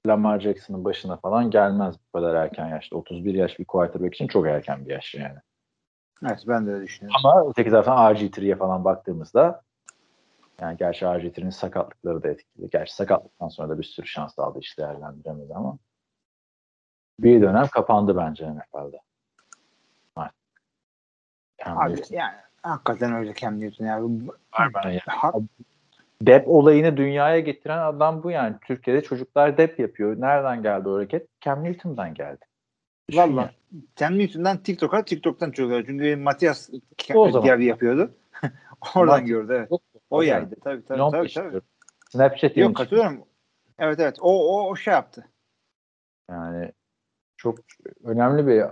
Lamar Jackson'ın başına falan gelmez bu kadar erken yaşta. 31 yaş bir quarterback için çok erken bir yaş yani. Evet ben de öyle düşünüyorum. Ama öteki taraftan RG3'ye falan baktığımızda yani gerçi RG3'nin sakatlıkları da etkili. Gerçi sakatlıktan sonra da bir sürü şans aldı hiç değerlendiremedi ama bir dönem kapandı bence NFL'de. Evet. Abi Newton. yani hakikaten öyle Cam Newton ya. Harbiden ya. Ha- Dep olayını dünyaya getiren adam bu yani. Türkiye'de çocuklar dep yapıyor. Nereden geldi o hareket? Cam Newton'dan geldi. Düşün Valla ya. Cam Newton'dan TikTok'a TikTok'tan çözüyor. Çünkü Matias diğer yapıyordu. [laughs] Oradan gördü evet. Yok, O yani. yaydı tabii tabii tabii. tabii. Snapchat Yok katılıyorum. Evet evet o o o şey yaptı. Yani çok önemli bir e,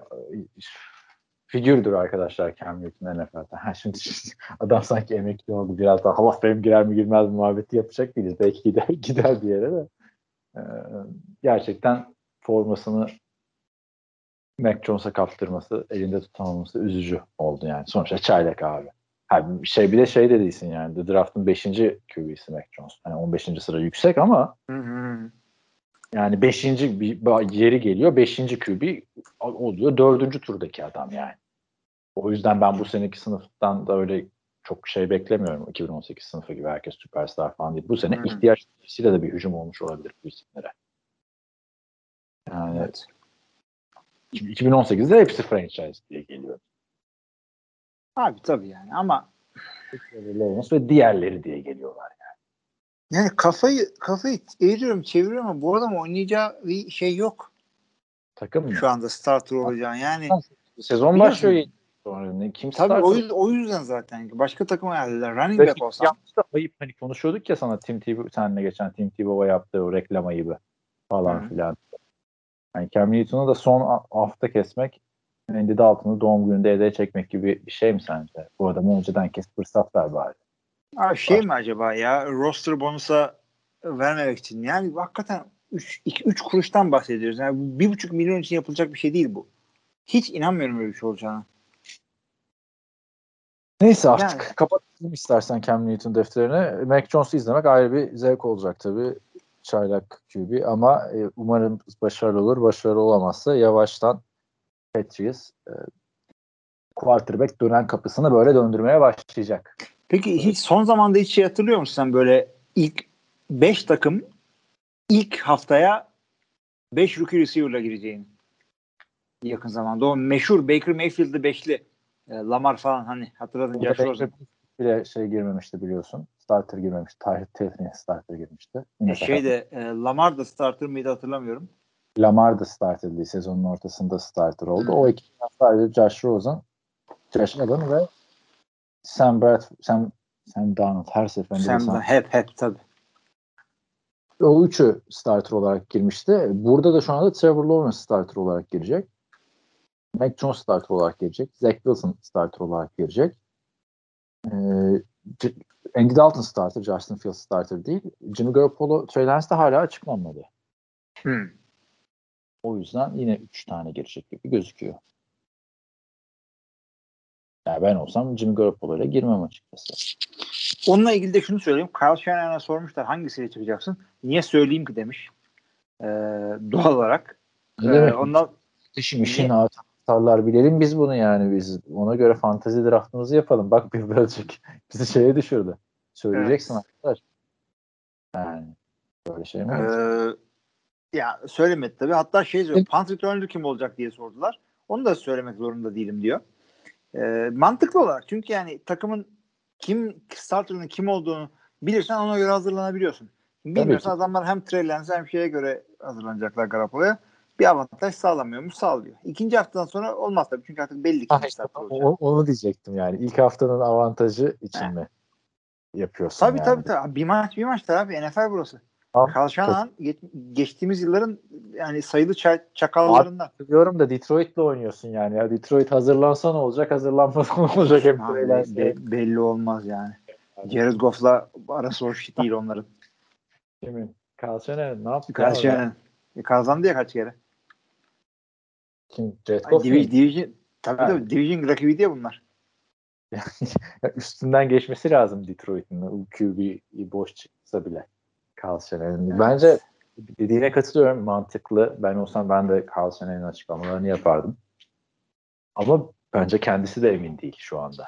figürdür arkadaşlar Cam Newton NFL'de. Ha şimdi [laughs] adam sanki emekli oldu. Biraz daha of Fame girer mi girmez mi muhabbeti yapacak değiliz. Belki gider, [laughs] gider bir yere de. Ee, gerçekten formasını Mac Jones'a kaptırması, elinde tutamaması üzücü oldu yani. Sonuçta çaylak abi. Ha, şey bir de şey de değilsin yani. The Draft'ın 5. QB'si Mac Jones. Hani 15. sıra yüksek ama Hı hı. Yani 5. bir yeri geliyor. 5. QB oluyor. 4. turdaki adam yani. O yüzden ben bu seneki sınıftan da öyle çok şey beklemiyorum. 2018 sınıfı gibi herkes süperstar falan değil. Bu sene Hı. ihtiyaç dolayısıyla da bir hücum olmuş olabilir bu isimlere. Yani Evet. 2018'de hepsi franchise diye geliyor. Abi tabii yani ama Lawrence ve diğerleri diye geliyorlar. Yani kafayı kafayı eğiriyorum çeviriyorum ama bu adam oynayacağı bir şey yok. Takım mı? Şu anda starter olacağını yani. Sezon başlıyor. Sonra ne? Kim Tabii starter? o yüzden, o yüzden zaten başka takıma geldiler. Running back olsam. yaptı ayıp hani konuşuyorduk ya sana Tim Tebow seninle geçen Tim Tebow'a yaptığı o reklam ayıbı falan Hı. filan. Yani Cam Newton'u da son ha- hafta kesmek Andy Dalton'u doğum gününde hediye çekmek gibi bir şey mi sence? Bu adamı önceden kes fırsat ver bari. Abi şey mi acaba ya roster bonusa vermemek için yani hakikaten 3 3 kuruştan bahsediyoruz. Yani bir buçuk milyon için yapılacak bir şey değil bu. Hiç inanmıyorum öyle bir şey olacağına. Neyse artık Yani. kapatalım istersen Cam Newton defterini. Mac Jones'u izlemek ayrı bir zevk olacak tabii. Çaylak QB ama e, umarım başarılı olur. Başarılı olamazsa yavaştan Patriots e, quarterback dönen kapısını böyle döndürmeye başlayacak. Peki hiç son zamanda hiç şey hatırlıyor musun sen böyle ilk 5 takım ilk haftaya 5 rookie receiver'la gireceğini? Yakın zamanda o meşhur Baker Mayfield'lı beşli e, Lamar falan hani hatırladın Josh Rosen. bile şey girmemişti biliyorsun. Starter girmemişti. Tahir Tevfin starter girmişti. Yine E, şey de e, Lamar da starter mıydı hatırlamıyorum. Lamar da starter değil. Sezonun ortasında starter oldu. Hı. O iki sadece Josh Rosen, Josh Allen ve Sam Brad, Sam, Sam Darnold her seferinde Sam Sam, da hep hep tabii. o üçü starter olarak girmişti. Burada da şu anda Trevor Lawrence starter olarak girecek. Mac Jones starter olarak girecek. Zach Wilson starter olarak girecek. Ee, Andy Dalton starter, Justin Fields starter değil. Jimmy Garoppolo, Trey Lance de hala açıklanmadı. Hmm. O yüzden yine 3 tane girecek gibi gözüküyor. Yani ben olsam Jimmy Garoppolo ile girmem açıkçası. Onunla ilgili de şunu söyleyeyim. Kyle Shanahan'a sormuşlar hangisiyle çıkacaksın? Niye söyleyeyim ki demiş. Ee, doğal olarak. Ne Ee, demek? ondan İşin işin atarlar bilelim biz bunu yani biz ona göre fantezi draftımızı yapalım. Bak bir birazcık [laughs] bizi şeye düşürdü. Söyleyeceksin arkadaş. Yani böyle şey mi? Ee, ya söylemedi tabii. Hatta şey diyor. Punt kim olacak diye sordular. Onu da söylemek zorunda değilim diyor. Ee, mantıklı olarak. Çünkü yani takımın kim starter'ın kim olduğunu bilirsen ona göre hazırlanabiliyorsun. Bilmiyorsan adamlar hem Trey hem şeye göre hazırlanacaklar Garoppolo'ya. Bir avantaj sağlamıyormuş sağlıyor. İkinci haftadan sonra olmaz tabii. Çünkü artık belli ki Ha, işte o- onu diyecektim yani. İlk haftanın avantajı için Heh. mi yapıyorsun Tabii yani? tabii tabii. Bir maç bir maç abi NFL burası. Ge- geçtiğimiz yılların yani sayılı ça- çakallarından. Biliyorum da Detroit'le oynuyorsun yani. Ya Detroit hazırlansa ne olacak, hazırlanmasa ne olacak hep Trey Lance. be- belli olmaz yani. Jared Goff'la arası hoş değil onların. Kimin? Kyle Shanahan ne yaptı? Shanahan. E, kazandı ya kaç kere. Kim? Jared Ay, Goff mu? divi- division, tabii Ha. tabii division rakibi diye bunlar. [laughs] Üstünden geçmesi lazım Detroit'in. QB boş çıksa bile. Kyle Shanahan'ın. Bence dediğine katılıyorum. Mantıklı. Ben olsam ben de Kyle Shanahan'ın açıklamalarını yapardım. Ama bence kendisi de emin değil şu anda.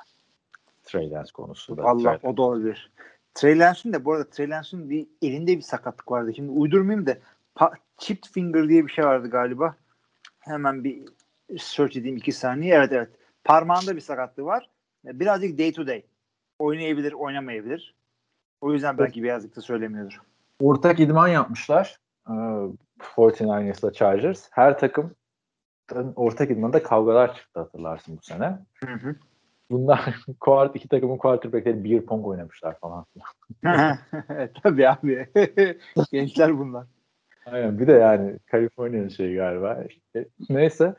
Trey Lance konusunda. Allah o da olabilir. Trey Lance'ın da bu arada Trey Lance'ın bir elinde bir sakatlık vardı. Şimdi uydurmayayım da pa- chipped finger diye bir şey vardı galiba. Hemen bir search edeyim iki saniye. Evet evet. Parmağında bir sakatlığı var. Birazcık day to day. Oynayabilir, oynamayabilir. O yüzden belki birazcık da söylemiyordur. Ortak idman yapmışlar. Ee, 49ers'la Chargers. Her takım ortak idmanda kavgalar çıktı hatırlarsın bu sene. Hı hı. Bunlar [laughs] quart- iki takımın quarterbackleri beer pong oynamışlar falan. [laughs] Tabii abi. [laughs] Gençler bunlar. Aynen bir de yani Kaliforniya'nın şeyi galiba. İşte, neyse.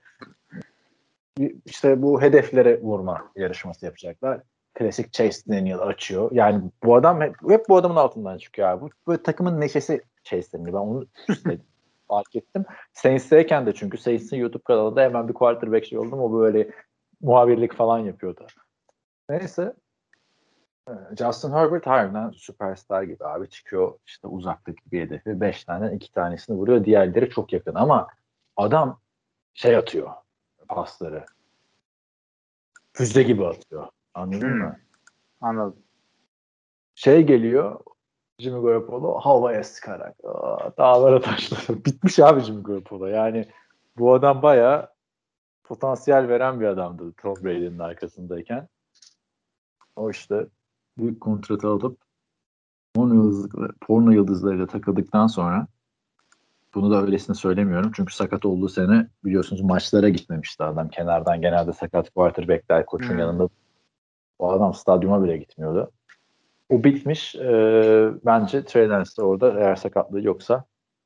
Bir- İşte bu hedeflere vurma yarışması yapacaklar. Klasik Chase Daniel açıyor. Yani bu adam hep, hep bu adamın altından çıkıyor abi. Bu, böyle takımın neşesi Chase Daniel. Ben onu işte [laughs] fark ettim. Saints'teyken de çünkü Saints'in YouTube kanalında hemen bir quarterback şey oldum. O böyle muhabirlik falan yapıyordu. Neyse. Ee, Justin Herbert harbiden süperstar gibi abi çıkıyor işte uzaktaki bir hedefi. Beş tane iki tanesini vuruyor. Diğerleri çok yakın ama adam şey atıyor pasları. Füze gibi atıyor. Anladın Hmm. mı? Anladım. Şey geliyor Jimmy Garoppolo havaya sıkarak aa, dağlara taşlara. [laughs] Bitmiş abi Jimmy Garoppolo. Yani bu adam bayağı potansiyel veren bir adamdı Tom Brady'nin arkasındayken. O işte büyük kontratı alıp porno, yıldızları, porno yıldızlarıyla takıldıktan sonra bunu da öylesine söylemiyorum. Çünkü sakat olduğu sene biliyorsunuz maçlara gitmemişti adam. Kenardan genelde sakat quarterbackler koçun Hmm. yanında. O adam stadyuma bile gitmiyordu. O bitmiş. Ee, bence Trey Lance de orada eğer sakatlığı yoksa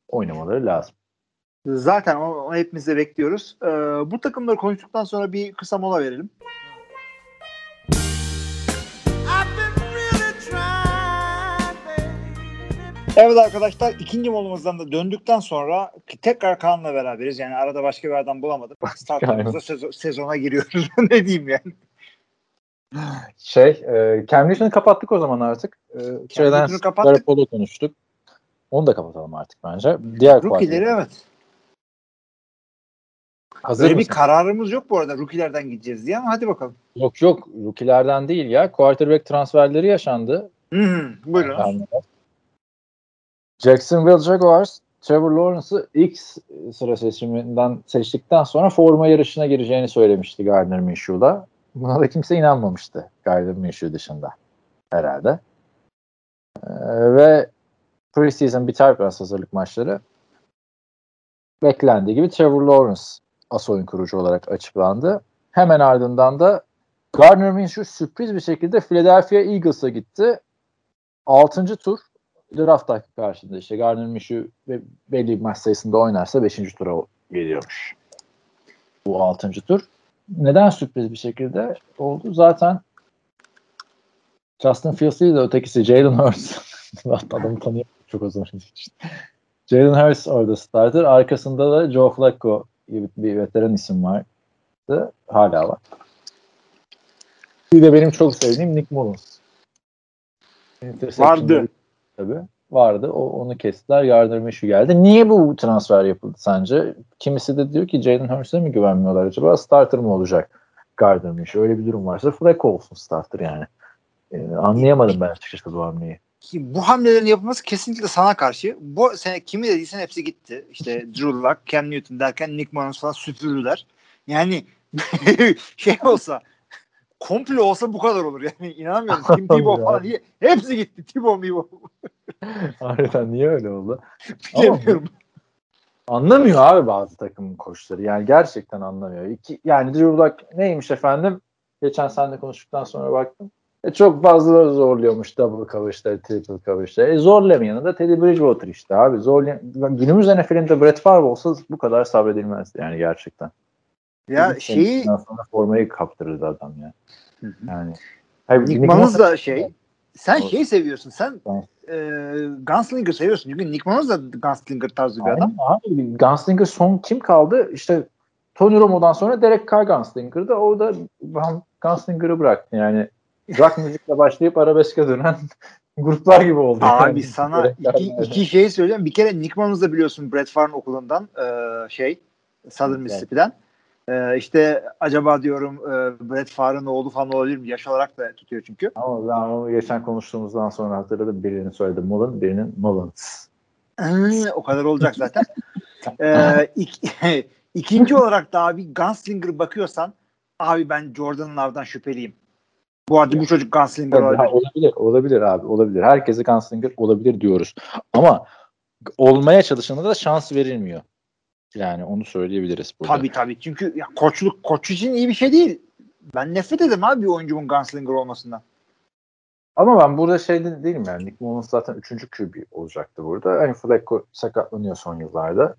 oynamaları lazım. Zaten onu, onu hepimiz de bekliyoruz. Ee, bu takımları konuştuktan sonra bir kısa mola verelim. Evet arkadaşlar ikinci molamızdan da döndükten sonra tekrar Kaan'la beraberiz. Yani arada başka bir adam bulamadık. [laughs] Startımızda sezon, sezona giriyoruz. [laughs] ne diyeyim yani. Şey, e, Cam Newton'u kapattık o zaman artık. E, Newton'u kapattık. Garoppolo konuştuk. Onu da kapatalım artık bence. Diğer Rookie'leri evet. Hazır Böyle bir mısın? kararımız yok bu arada rookie'lerden gideceğiz diye ama hadi bakalım. Yok yok. Rookie'lerden değil ya. Quarterback transferleri yaşandı. Hı hı, buyurun. Yani, Jacksonville Jaguars Trevor Lawrence'ı ilk sıra seçiminden seçtikten sonra forma yarışına gireceğini söylemişti Gardner Minshew'la. Buna da kimse inanmamıştı Gardner Minshew dışında herhalde. Ee, ve preseason biter biraz hazırlık maçları. Beklendiği gibi Trevor Lawrence as oyun kurucu olarak açıklandı. Hemen ardından da Gardner Minshew sürpriz bir şekilde Philadelphia Eagles'a gitti. 6. tur draft hakkı karşında işte Gardner Minshew belli bir maç sayısında oynarsa 5. tura geliyormuş. Bu 6. tur. Neden sürpriz bir şekilde oldu? Zaten Justin Fields değil de ötekisi Jalen Hurts. [laughs] Adamı tanıyorum çok o zaman. Jalen Hurts orada starter. Arkasında da Joe Flacco gibi bir veteran isim vardı. Hala var. Bir de benim çok sevdiğim Nick Mullins. Vardı. Tabii. Vardı. O, onu kestiler. Gardner Minshew geldi. Niye bu transfer yapıldı sence? Kimisi de diyor ki Jalen Hurts'e mi güvenmiyorlar acaba? Starter mı olacak Gardner Minshew? Öyle bir durum varsa Flacco olsun starter yani. Ee, anlayamadım ben açıkçası bu hamleyi. Bu hamlelerin yapılması kesinlikle sana karşı. Bu sene kimi dediysen hepsi gitti. İşte Drew Luck, Cam Newton derken Nick Mullins falan süpürdüler. Yani [laughs] şey olsa komple olsa bu kadar olur yani inanamıyorum. Tim [laughs] Tebow falan diye hepsi gitti. Tebow, Tebow. [laughs] Harbiden niye öyle oldu? Bilemiyorum. Anlamıyor abi bazı takım koçları. Yani gerçekten anlamıyor. İki, yani Drew Luck neymiş efendim? Geçen sene konuştuktan sonra baktım. E çok fazla zorluyormuş double coverage'ları, triple coverage'ları. E zorlamayanı da Teddy Bridgewater işte abi. Zorlayan, günümüz NFL'inde Brett Favre olsa bu kadar sabredilmezdi yani gerçekten. Ya şeyi sonra formayı kaptırırdı adam ya. Yani Nick Mullins da şey sen o, şeyi seviyorsun. Sen e, Gunslinger seviyorsun. Çünkü Nick Mullins da Gunslinger tarzı bir adam. Abi, Gunslinger son kim kaldı? İşte Tony Romo'dan sonra Derek Carr Gunslinger'dı. O da Gunslinger'ı bıraktı. Yani rock müzikle başlayıp arabeske dönen [laughs] gruplar gibi oldu. Abi yani. sana iki, iki şey söyleyeceğim. Bir kere Nick Mullins da biliyorsun Brett Favre'ın okulundan e, şey Southern Mississippi'den. Ee, işte acaba diyorum e, Brett Favre'ın oğlu falan olabilir mi? Yaş olarak da tutuyor çünkü. Ama ben onu geçen konuştuğumuzdan sonra hatırladım. Birinin söyledi Mullen, birinin Mullins. Ee, o kadar olacak zaten. [laughs] ee, ik, [laughs] ikinci olarak da abi Gunslinger bakıyorsan abi ben Jordan Love'dan şüpheliyim. Bu arada bu çocuk Gunslinger olabilir. olabilir. Olabilir abi. Olabilir. Herkese Gunslinger olabilir diyoruz. Ama olmaya çalışana da şans verilmiyor. Yani onu söyleyebiliriz burada. Tabii tabii. Çünkü ya koçluk koç için iyi bir şey değil. Ben nefret ederim abi bir oyuncunun gunslinger olmasından. Ama ben burada şey de değilim yani. Nick Mullins zaten üçüncü QB olacaktı burada. Hani Flacco sakatlanıyor son yıllarda.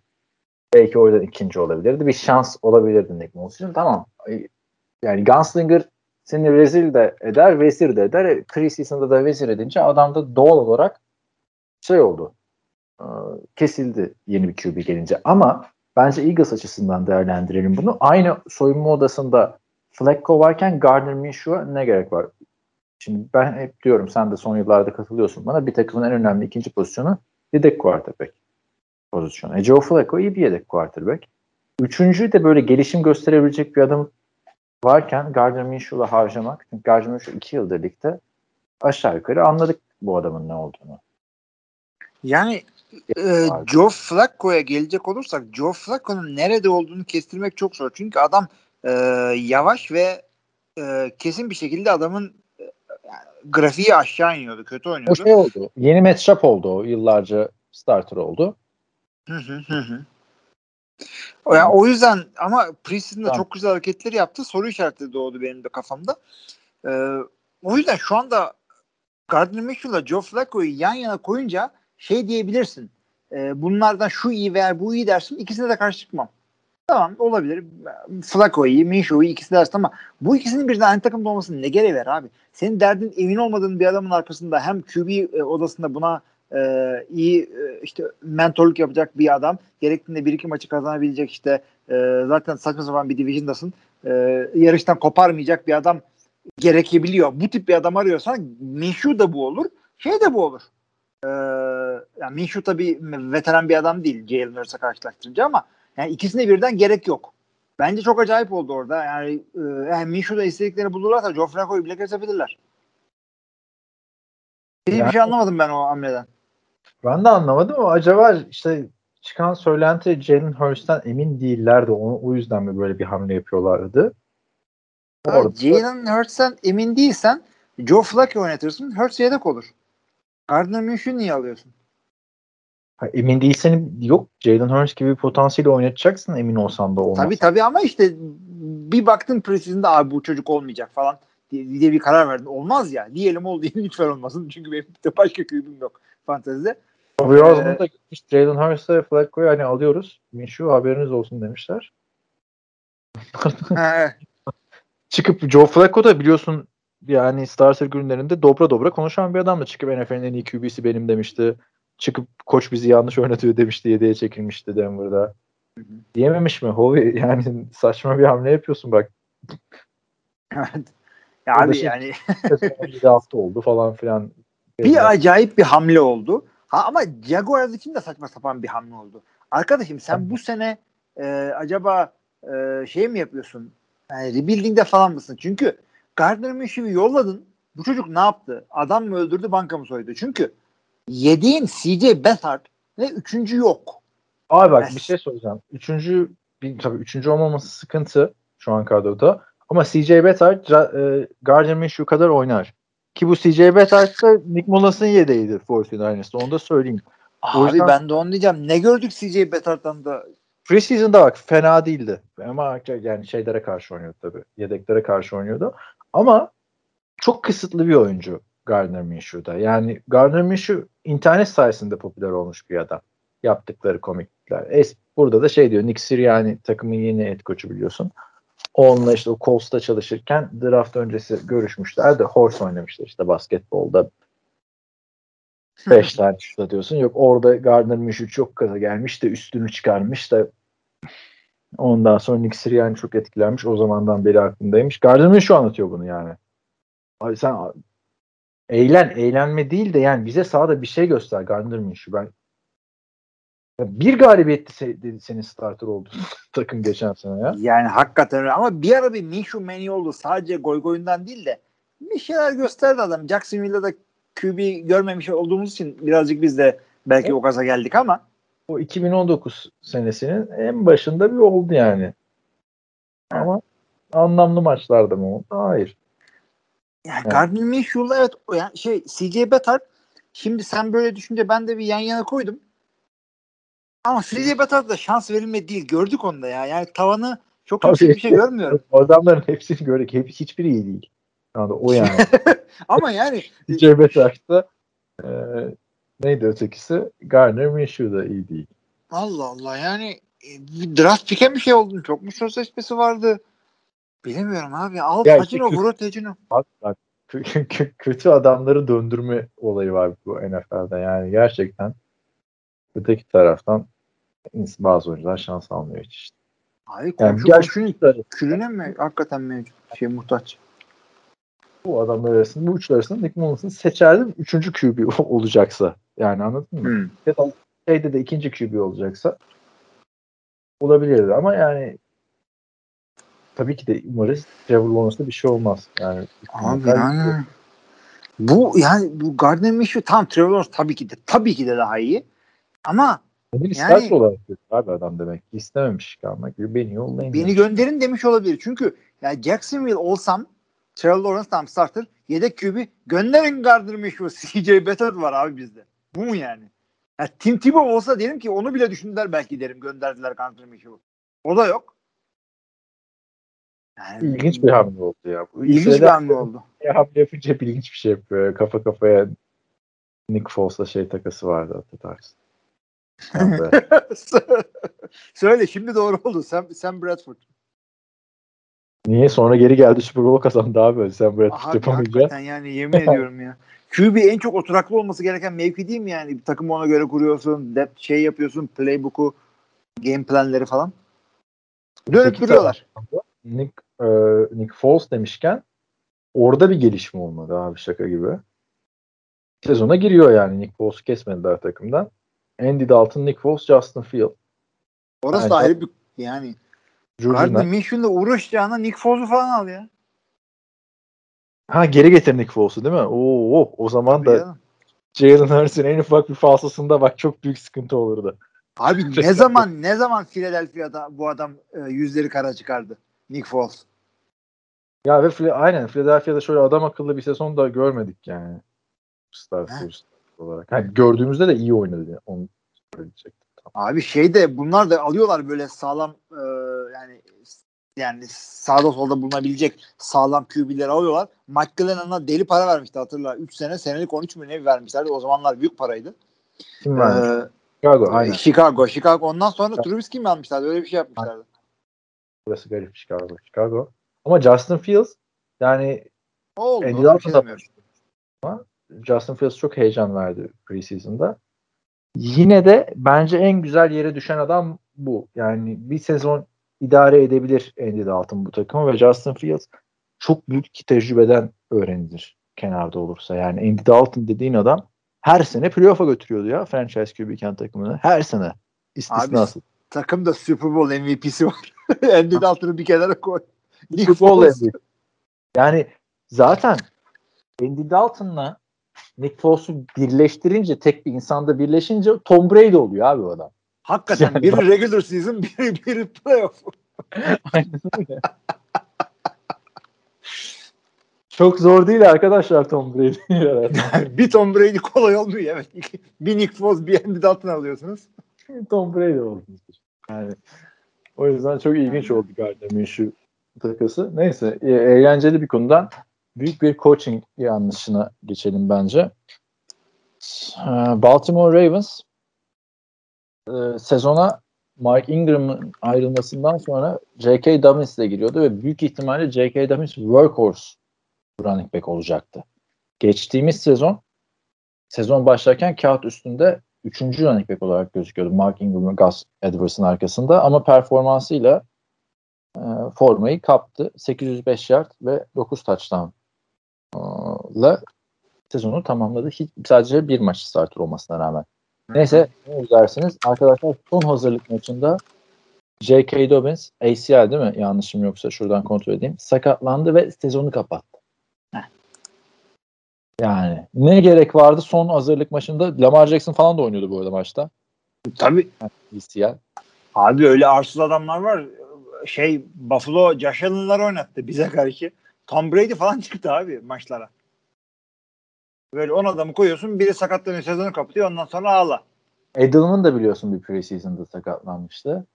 Belki o yüzden ikinci olabilirdi. Bir şans olabilirdi Nick Mullins için. Tamam. Yani Gunslinger seni rezil de eder, vezir de eder. E, Preseason'da da vezir edince adam da doğal olarak şey oldu. Kesildi yeni bir QB gelince. Ama Bence Eagles açısından değerlendirelim bunu. Aynı soyunma odasında Flacco varken Gardner Minshew'a ne gerek var? Şimdi ben hep diyorum sen de son yıllarda katılıyorsun bana bir takımın en önemli ikinci pozisyonu yedek quarterback pozisyonu. E Joe Flacco iyi bir yedek quarterback. Üçüncü de böyle gelişim gösterebilecek bir adam varken Gardner Minshew'la harcamak. Çünkü Gardner Minshew iki yıldır ligde aşağı yukarı anladık bu adamın ne olduğunu. Yani e, Joe Flacco'ya gelecek olursak Joe Flacco'nun nerede olduğunu kestirmek çok zor. Çünkü adam e, yavaş ve e, kesin bir şekilde adamın e, grafiği aşağı iniyordu. Kötü oynuyordu. O şey oldu. Yeni matchup oldu o. Yıllarca starter oldu. Hı hı hı hı. O, yani o yüzden ama Princeton'da tamam. çok güzel hareketler yaptı. Soru işaretleri doğdu benim de kafamda. Ee, o yüzden şu anda Gardner Minshew'la Joe Flacco'yu yan yana koyunca şey diyebilirsin. E, bunlardan şu iyi veya bu iyi dersin. İkisine de karşı çıkmam. Tamam olabilir. Flacco iyi, Minshew iyi ikisi dersin ama bu ikisinin birden aynı takımda olmasının ne gereği var abi? Senin derdin emin olmadığın bir adamın arkasında hem QB e, odasında buna e, iyi e, işte mentorluk yapacak bir adam. Gerektiğinde bir iki maçı kazanabilecek işte e, zaten saçma sapan bir division'dasın. E, yarıştan koparmayacak bir adam gerekebiliyor. Bu tip bir adam arıyorsan Minshew da bu olur. Şey de bu olur. Ee, yani Minshew tabii veteran bir adam değil Jalen Hurts'a karşılaştırınca ama yani ikisine birden gerek yok. Bence çok acayip oldu orada. Yani, e, yani Minshew'da istediklerini bulurlarsa Joe Flacco'yu bile kesebilirler. Hiçbir yani, şey anlamadım ben o hamleden. Ben de anlamadım ama acaba işte çıkan söylenti Jalen Hurst'tan emin değillerdi. Onu, o yüzden mi böyle bir hamle yapıyorlardı? Evet, Jalen Hurts'tan emin değilsen Joe Flacco oynatırsın. Hurts yedek olur. Gardner Minshew'u niye alıyorsun? Ha, emin değilsen yok. Jalen Hurts gibi bir potansiyeli oynatacaksın emin olsan da olmaz. Tabii tabii ama işte bir baktın preseason'da abi bu çocuk olmayacak falan diye, bir karar verdin. Olmaz ya. Diyelim oldu [laughs] lütfen olmasın. Çünkü benim de başka kübüm yok fantezide. Bobby Osborne da gitmiş. Jalen Hurst'a Flacco'yu hani alıyoruz. Minshew haberiniz olsun demişler. [laughs] Çıkıp Joe Flacco da biliyorsun yani starter günlerinde dobra dobra konuşan bir adamdı. Çıkıp NFL'in en iyi QB'si benim demişti. Çıkıp koç bizi yanlış oynatıyor demişti. Yedeğe çekilmişti Denver'da. Diyememiş mi? Hovi yani saçma bir hamle yapıyorsun bak. evet. Ya abi şey- yani [laughs] 7 hafta oldu falan filan. bir acayip bir hamle oldu. Ha, ama Jaguars için de saçma sapan bir hamle oldu. Arkadaşım sen bu sene e, acaba e, şey mi yapıyorsun? Yani rebuilding'de falan mısın? Çünkü Gardner Minshew'i yolladın. Bu çocuk ne yaptı? Adam mı öldürdü, banka mı soydu? Çünkü yediğin CJ Beathard ve üçüncü yok. Abi bak bir şey söyleyeceğim. Üçüncü, bir, tabii üçüncü olmaması sıkıntı şu an kadroda. Ama CJ Beathard Ra- e, Gardner Minshew kadar oynar. Ki bu CJ Beathard da Nick Mullens'ın yedeğiydi 49ers'ta. Onu da söyleyeyim. O Abi yüzden- ben de onu diyeceğim. Ne gördük CJ Beathard'dan da? Preseason'da bak fena değildi. Ama yani şeylere karşı oynuyordu tabii. Yedeklere karşı oynuyordu. Ama çok kısıtlı bir oyuncu Gardner Minshew'da. Yani Gardner Minshew internet sayesinde popüler olmuş bir adam. Yaptıkları komiklikler. Es burada da şey diyor Nick Sirianni takımın yeni head coach'u biliyorsun. Onunla işte o Colts'ta çalışırken draft öncesi görüşmüşler de horse oynamışlar işte basketbolda. Beş tane şut atıyorsun. Yok orada Gardner Minshew çok kaza gelmiş de üstünü çıkarmış da ondan sonra Nick Sirianni çok etkilenmiş. O zamandan beri aklındaymış. Gardner Minshew anlatıyor bunu yani. Abi sen eğlen, eğlenme değil de yani bize sahada bir şey göster Gardner Minshew. Ben bir galibiyetti se- dedi senin starter oldu [laughs] takım geçen sene ya. Yani hakikaten öyle. Ama bir ara bir Minshew Manny oldu. Sadece goy goyundan değil de bir şeyler gösterdi adam. Jacksonville'da da QB görmemiş olduğumuz için birazcık biz de belki o gaza geldik ama O 2019 senesinin en başında bir oldu yani. Ama anlamlı maçlarda mı oldu? Hayır. yani Evet. Gardner Minshew'la evet o yani şey CJ Beathard şimdi sen böyle düşünce ben de bir yan yana koydum. Ama CJ Beathard'a da şans verilme değil. Gördük onu da ya. Yani tavanı çok Tabii. yüksek bir şey görmüyorum. [laughs] Adamların hepsini gördük. Hep, hiçbiri iyi değil. Yani o yani. [laughs] Ama yani DJ Betar'da e, neydi ötekisi? Gardner Minshew da iyi değil. Allah Allah yani e, draft pick'e bir şey oldu. Çok mu sözleşmesi vardı? Bilemiyorum abi. Al Ya Tacino, işte- vur Tacino. Bak, bak kö- kö- kö- kötü adamları döndürme olayı var bu NFL'de. Yani gerçekten öteki taraftan bazı oyuncular şans almıyor hiç işte. Abi Yani komşu külüne mi hakikaten mevcut şey muhtaç? Bu adamlar arasında, bu üçler arasında Nick Mullins'ın seçerdim. Üçüncü QB [laughs] olacaksa. Yani anladın mı? Hmm. Ya da şeyde de ikinci QB olacaksa olabilirdi ama yani tabii ki de umarız Trevor Lawrence'da bir şey olmaz. Yani Abi yani bu yani bu Gardner Minshew tam Trevor Lawrence tabii ki de tabii ki de daha iyi. Ama bir yani- yani, olarak dedi abi adam demek ki istememiş kalmak beni yollayın. beni demiş. gönderin demiş olabilir. Çünkü ya Jacksonville olsam Trevor Lawrence tam starter. Yedek QB gönderin Gardner Minshew. [laughs] CJ Beathard var abi bizde. Bu mu yani? Ya Tim Tebow olsa derim ki onu bile düşündüler belki derim gönderdiler Gardner Minshew'u. O da yok. Yani, İlginç bir hamle oldu ya. Bu İlginç bir hamle [laughs] oldu. Bir hamle yapınca hep ilginç bir şey yapıyor. Kafa kafaya Nick Foles'la şey takası vardı hatırlarsın. [laughs] Yani. Söyle şimdi doğru oldu. Sen, sen Bradford. Niye? Sonra geri geldi Super Bowl kazandı abi. Sen Abi yapamayınca. hakikaten yani yemin [laughs] ediyorum ya. QB en çok oturaklı olması gereken mevki değil mi yani? Bir takımı ona göre kuruyorsun, depth şey yapıyorsun, playbook'u, game planları falan. Dönüp duruyorlar. Nick, e, Nick Foles demişken orada bir gelişme olmadı abi şaka gibi. Sezona giriyor yani. Nick Foles'u kesmediler takımdan. Andy Dalton, Nick Foles, Justin Field. Orası Bence- da ayrı bir yani. Gardner Minshew'la uğraşacağına Nick Foles'u falan al ya. Ha geri getir Nick Foles'u değil mi? Oo, oh, o zaman Tabii da canım. Jalen Hurts'ın en ufak bir falsosunda bak çok büyük sıkıntı olurdu. Abi [laughs] ne zaman ne zaman Philadelphia'da bu adam e, yüzleri kara çıkardı? Nick Foles. Ya ve aynen Philadelphia'da şöyle adam akıllı bir sezon da görmedik yani. Star olarak. Yani gördüğümüzde de iyi oynadı. Yani. Onu söyleyecektim. Tamam. Abi şey de bunlar da alıyorlar böyle sağlam e, yani yani sağda solda bulunabilecek sağlam QB'leri alıyorlar. Mike Glennon'a deli para vermişti hatırla. 3 sene senelik 13 milyon ne vermişlerdi. O zamanlar büyük paraydı. Kim? Ee, Chicago aynen. Chicago. Chicago. Ondan sonra Trubisky mi almışlardı? Öyle bir şey yapmışlardı. Burası garip Chicago. Chicago. Ama Justin Fields yani oldu. Andy ona bir Dalton da demiyorum. Justin Fields çok heyecan verdi preseason'da. Yine de bence en güzel yere düşen adam bu. Yani bir sezon idare edebilir Andy Dalton bu takımı ve Justin Fields çok büyük ki tecrübeden öğrenilir kenarda olursa. Yani Andy Dalton dediğin adam her sene playoff'a götürüyordu ya franchise QB takımını. Her sene. İstisnasız. Takımda Super Bowl MVP'si var. [laughs] Andy Dalton'ı bir kenara koy. Super Bowl. MVP. Yani zaten Andy Dalton'la Nick Foles'u birleştirince tek bir insanda birleşince Tom Brady oluyor abi o adam. Hakikaten Yani biri regular season, biri, biri playoff. [laughs] Aynen öyle. Çok zor değil arkadaşlar Tom Brady. [laughs] bir Tom Brady kolay olmuyor evet. Bir Nick Foles, bir Andy Dalton alıyorsunuz. Tom Brady oldu. Yani o yüzden çok ilginç oldu Gardner'ın şu takası. Neyse e- eğlenceli bir konudan büyük bir coaching yanlışına geçelim bence. Ee, Baltimore Ravens e, sezona Mark Ingram'ın ayrılmasından sonra J.K. Dobbins ile giriyordu ve büyük ihtimalle J.K. Dobbins workhorse running back olacaktı. Geçtiğimiz sezon sezon başlarken kağıt üstünde üçüncü running back olarak gözüküyordu Mark Ingram ve Gus Edwards'ın arkasında ama performansıyla e, formayı kaptı. 805 yard ve 9 touchdown e, sezonu tamamladı. Hiç, sadece bir maç starter olmasına rağmen. Neyse ne izlersiniz? Arkadaşlar son hazırlık maçında J.K. Dobbins ACL değil mi? Yanlışım yoksa şuradan kontrol edeyim. Sakatlandı ve sezonu kapattı. Yani ne gerek vardı son hazırlık maçında? Lamar Jackson falan da oynuyordu bu arada maçta. Tabii. ACL. Abi öyle arsız adamlar var. Şey Buffalo Josh Allen'lar oynattı bize karşı. Tom Brady falan çıktı abi maçlara. Böyle 10 adamı koyuyorsun biri sakatlanıyor sezonu kapatıyor ondan sonra ağla. Edelman da biliyorsun bir preseason'da sakatlanmıştı.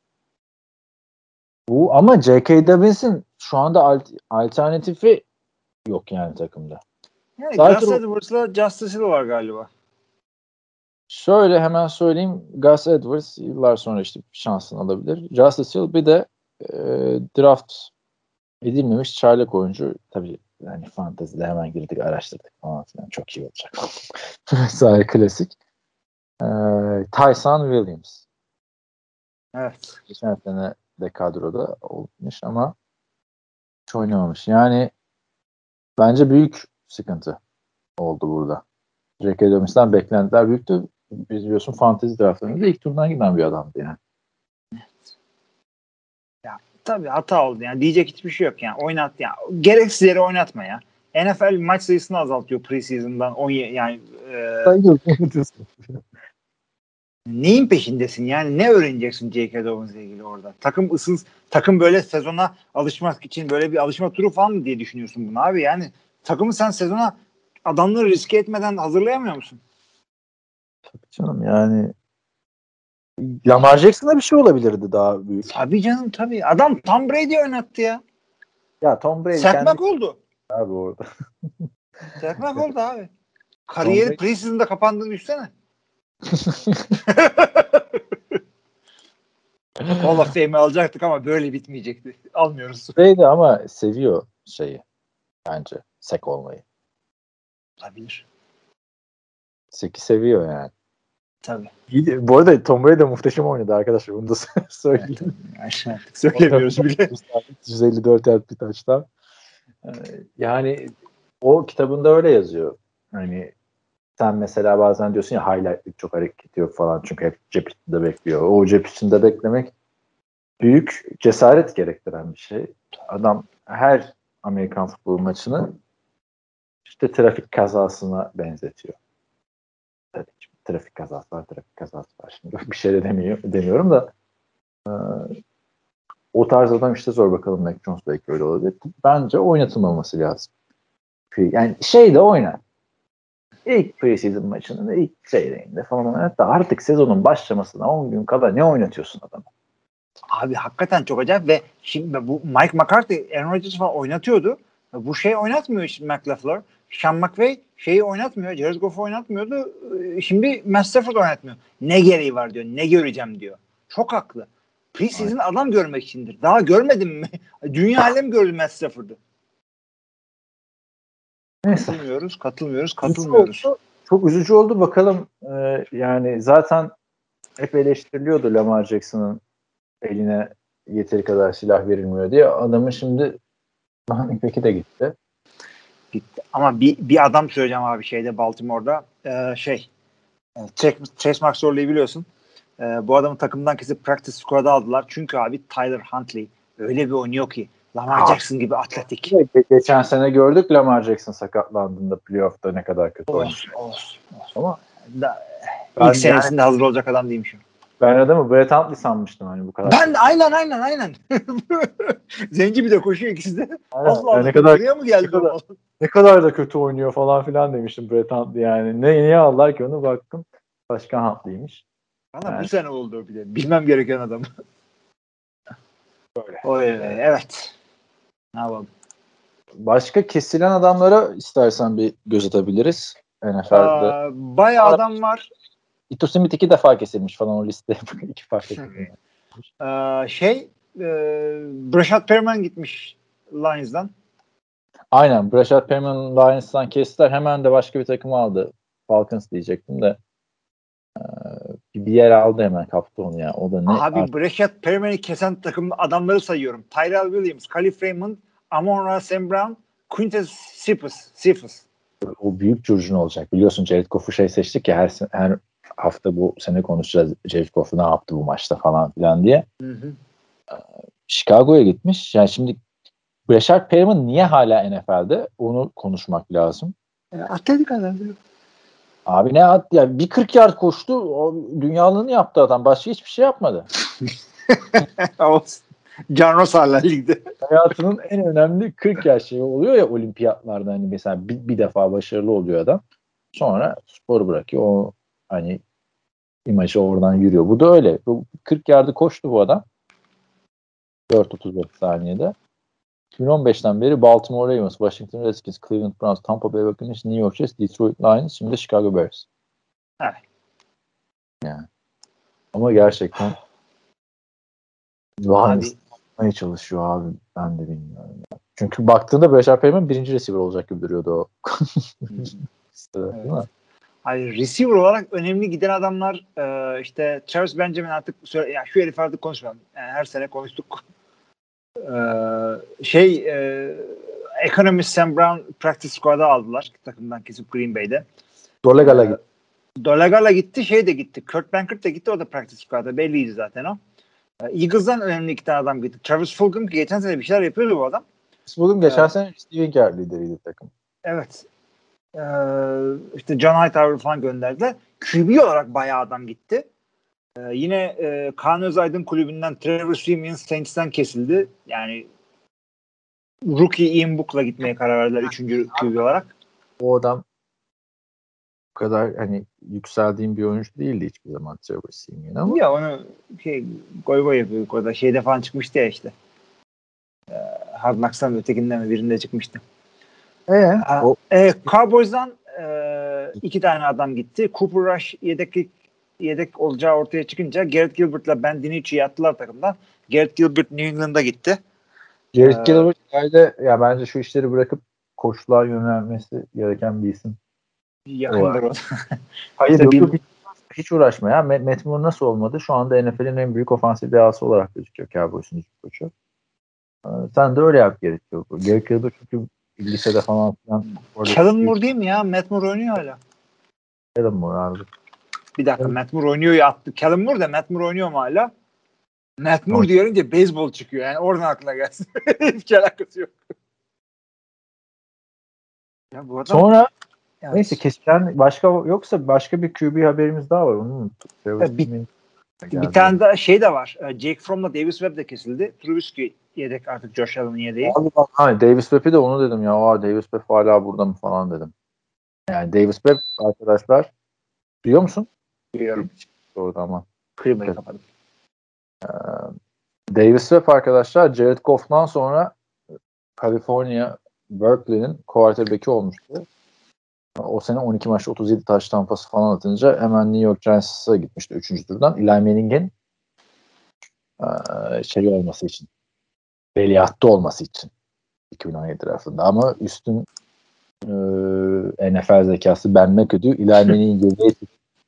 Bu ama J.K. Dobbins'in şu anda alt- alternatifi yok yani takımda. Yani Gus Edwards'la Justice Hill var galiba. Şöyle hemen söyleyeyim. Gus Edwards yıllar sonra işte şansını alabilir. Justice Hill bir de e, draft edilmemiş çaylak oyuncu. Tabii yani fantezide hemen girdik araştırdık falan filan. Çok iyi olacak. [laughs] Vesaire klasik. E, Tyson Williams. Evet. Geçen sene de kadroda olmuş ama hiç oynamamış. Yani bence büyük sıkıntı oldu burada. J.K. Dobbin's'ten beklentiler büyüktü. Biz biliyorsun fantezi draftlarında ilk turdan giden bir adamdı yani. Tabii hata oldu yani diyecek hiçbir şey yok yani oynat ya gereksiz yere oynatma ya. NFL maç sayısını azaltıyor preseason'dan 10 yani e, neyin peşindesin yani ne öğreneceksin J.K. Dobbins ile ilgili orada? Takım ısın takım böyle sezona alışmak için böyle bir alışma turu falan mı diye düşünüyorsun bunu abi yani takımı sen sezona adamları riske etmeden hazırlayamıyor musun? Tabii canım yani Lamar Jackson'a bir şey olabilirdi daha büyük. Tabii canım tabii. Adam Tom Brady oynattı ya. Ya Tom Brady Sertmek kendi oldu. abi orada. Sertmek oldu [laughs] abi. Kariyeri preseason'da kapandığını düşsene. [laughs] Hall of Fame'i alacaktık ama böyle bitmeyecekti. Almıyoruz. Brady ama seviyor şeyi bence sek olmayı. Olabilir. Seki seviyor yani. Tabii. İyi- Bu arada Tom Brady de muhteşem oynadı arkadaşlar. Bunu da [laughs] söyleyeyim. Artık söylemiyoruz bile. [laughs] 154 yard bir taştan. Yani o kitabında öyle yazıyor. Hani sen mesela bazen diyorsun ya highlight'lık çok hareket yok falan çünkü hep cep içinde bekliyor. O cep içinde beklemek büyük cesaret gerektiren bir şey. Adam her Amerikan futbol maçını işte trafik kazasına benzetiyor. Tabii ki trafik kazası var, trafik kazası var. Şimdi [laughs] bir şey de demiyor, demiyorum da e, o tarz adam işte zor bakalım Mac Jones belki öyle olabilir. Bence oynatılmaması lazım. Yani şey de oynar. İlk preseason maçının ilk çeyreğinde falan oynar da artık sezonun başlamasına 10 gün kala ne oynatıyorsun adamı? Abi hakikaten çok acayip ve şimdi bu Mike McCarthy Aaron Rodgers falan oynatıyordu. Bu şey oynatmıyor Matt LaFleur. Sean McVay şeyi oynatmıyor. Jared Goff'u oynatmıyordu. Ee, Şimdi Matt Stafford oynatmıyor. Ne gereği var diyor. Ne göreceğim diyor. Çok haklı. Preseason adam görmek içindir. Daha görmedim mi? [laughs] Dünya alem gördü Matt Stafford'ı. Neyse. Katılmıyoruz, katılmıyoruz, katılmıyoruz. Çok üzücü oldu. Bakalım e, yani zaten hep eleştiriliyordu Lamar Jackson'ın eline yeteri kadar silah verilmiyor diye. Adamın şimdi peki de gitti. Gitti. Ama bir, bir adam söyleyeceğim abi şeyde Baltimore'da ee, şey e, Chase, McSorley'i biliyorsun. Ee, bu adamı takımdan kesip practice squad'a aldılar. Çünkü abi Tyler Huntley öyle bir oynuyor ki Lamar Jackson gibi atletik. Ge- Geçen sene gördük Lamar Jackson sakatlandığında playoff'ta ne kadar kötü oynadı. Olsun, olsun, olsun. Ama Da, ilk senesinde hazır olacak adam değilmiş. o. ben adamı Brett Huntley sanmıştım hani bu kadar. Ben de aynen aynen aynen. [laughs] Zenci bir de koşuyor ikisi de. Aynen. Allah Allah. ne kadar Buraya mı geldi? ne kadar- ne kadar da kötü oynuyor falan filan demiştim Brett Huntley yani. Ne niye aldılar ki onu baktım. Başkan Huntley'miş. Bana Evet. bu sene oldu bir de. Bilmem gereken adam. [laughs] Böyle. O, evet. Ne yapalım? Başka kesilen adamlara istersen bir göz atabiliriz. NFL'de. Aa, bayağı adam var. Ito Smith iki defa kesilmiş falan o liste. [laughs] iki fark ettim. Ee, şey e, Brashad Perriman gitmiş Lions'dan. Aynen. Brashad Perriman Lions'tan kestiler. Hemen de başka bir takım aldı. Falcons diyecektim de. Ee, bir yer aldı hemen kaptı onu ya. O da ne? Abi Artık Brashad Perriman'ı kesen takım adamları sayıyorum. Tyrell Williams, Khalif Raymond, Amon Ra Sam Brown, Quintus Cephas. Cephas. o büyük curcun olacak. Biliyorsun Jared Goff'u şey seçtik ya her, her hafta bu sene konuşacağız. Goff ne yaptı bu maçta falan filan diye. Hı hı. Chicago'ya gitmiş. Yani şimdi Brashard Perriman niye hala NFL'de? Onu konuşmak lazım. E, Atletik adam. Abi ne at ya bir 40 yard koştu. O dünyalığını yaptı adam. Başka hiçbir şey yapmadı. [laughs] Can Ross hala ligde. Hayatının en önemli 40 yaş şeyi oluyor ya olimpiyatlarda hani mesela bir, bir defa başarılı oluyor adam. Sonra sporu bırakıyor. O hani imajı oradan yürüyor. Bu da öyle. Bu 40 yardı koştu bu adam. 4.34 saniyede. 2015'ten beri Baltimore Ravens, Washington Redskins, Cleveland Browns, Tampa Bay Buccaneers, New York Jets, Detroit Lions, şimdi de Chicago Bears. Evet. Yani. Ama gerçekten Lions yapmaya çalışıyor abi. Ben de bilmiyorum. Çünkü baktığında Brashard Perriman birinci receiver olacak gibi duruyordu o. listede, [laughs] değil mi? Hayır, receiver olarak önemli giden adamlar e, işte Travis Benjamin artık ya şu herif artık konuşmayalım. Yani her sene konuştuk. E, şey e, Economist Sam Brown practice squad'a aldılar takımdan kesip Green Bay'de. Dolegala gitti. Dolagala gitti, şey de gitti. Kurt Bankert de gitti, o da practice squad'da. Belliydi zaten o. E, Eagles'dan önemli iki tane adam gitti. Travis Fulgham ki geçen sene bir şeyler yapıyordu bu adam. Bugün geçen Evet. sene Steven Gerrard lideriydi takım. Evet. Ee, işte John Hightower falan gönderdiler. QB olarak bayağı adam gitti. Ee, yine e, Kaan Özaydın kulübünden Trevor Simeon Saints'ten kesildi. Yani rookie Ian Book'la gitmeye karar verdiler üçüncü QB olarak. O adam bu kadar hani yükseldiğim bir oyuncu değildi hiçbir zaman Trevor Simeon ama Ya onu şey, goy goy yapıyor orada. Şeyde falan çıkmıştı ya işte. Ee, Hard Knocks'tan ötekinden mi birinde çıkmıştı. Ee, o E, Cowboys'dan e, iki tane adam gitti. Cooper Rush yedek yedek olacağı ortaya çıkınca Garrett Gilbert'la Ben DiNucci'yi attılar takımdan. Garrett Gilbert New England'a gitti. Jared Ee, Gilbert herhalde ya bence şu işleri bırakıp koçluğa yönelmesi gereken bir isim. Yakındır o. [laughs] Hayır İşte yok, hiç, hiç uğraşma ya. Matt Moore nasıl olmadı? Şu anda NFL'in en büyük ofansif dehası olarak gözüküyor Cowboys'un koçu. Ee, Sen de öyle yap gerekiyor. Garrett Gilbert çünkü lisede falan filan. Kellen Moore değil mi ya? Matt Moore oynuyor hala. Kellen Moore abi. Bir dakika Evet. Matt Moore oynuyor ya attı. Kellen Moore da Matt Moore oynuyor mu hala? Matt Moore Evet. diyerince beyzbol çıkıyor. Yani oradan aklına gelsin. [laughs] Hiç alakası yok. Ya bu adam Sonra yani- neyse kesilen başka yoksa başka bir QB haberimiz daha var. Onu unuttuk. Ya bir- Simeon Bir geldi. tane daha şey de var. Ee, Jake Fromm'la Davis Webb de kesildi. Trubisky yedek artık Josh Allen'ın yedeği. Abi bak, hani Davis Webb'i de onu dedim ya. Aa, Davis Webb hala burada mı falan dedim. Yani Davis Webb arkadaşlar biliyor musun? Biliyorum. Orada ama. Klimayı kapadım. Davis Webb arkadaşlar Jared Goff'tan sonra California Berkeley'nin quarterback'i olmuştu. O sene 12 maçta 37 taş tampası falan atınca hemen New York Giants'a gitmişti 3. turdan. Eli Manning'in şey olması için. Veliahtı olması için. 2017 draftında ama üstün eee, NFL zekası Ben McAdoo Eli [laughs] Manning'in geriye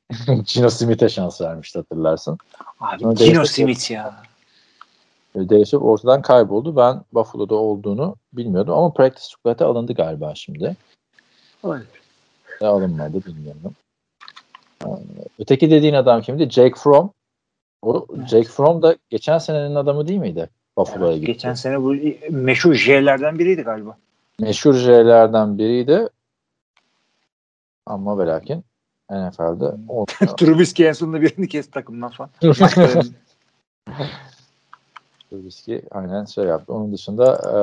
[laughs] Gino Smith'e şans vermişti hatırlarsın. Abi Sonra Gino Davis- Smith ya. Değişip ortadan kayboldu. Ben Buffalo'da olduğunu bilmiyordum ama practice squad'e alındı galiba şimdi. Ya alınmadı bilmiyorum. Ee, Öteki dediğin adam kimdi? Jake Fromm. O Jake Fromm da geçen senenin adamı değil miydi? Buffalo'ya gitti. Geçen sene bu meşhur J'lerden biriydi galiba. Meşhur J'lerden biriydi. Ama ve lakin NFL'de olmuyor. [laughs] Trubisky en sonunda birini kesti takımdan falan. [laughs] Trubisky aynen şey yaptı. Onun dışında e,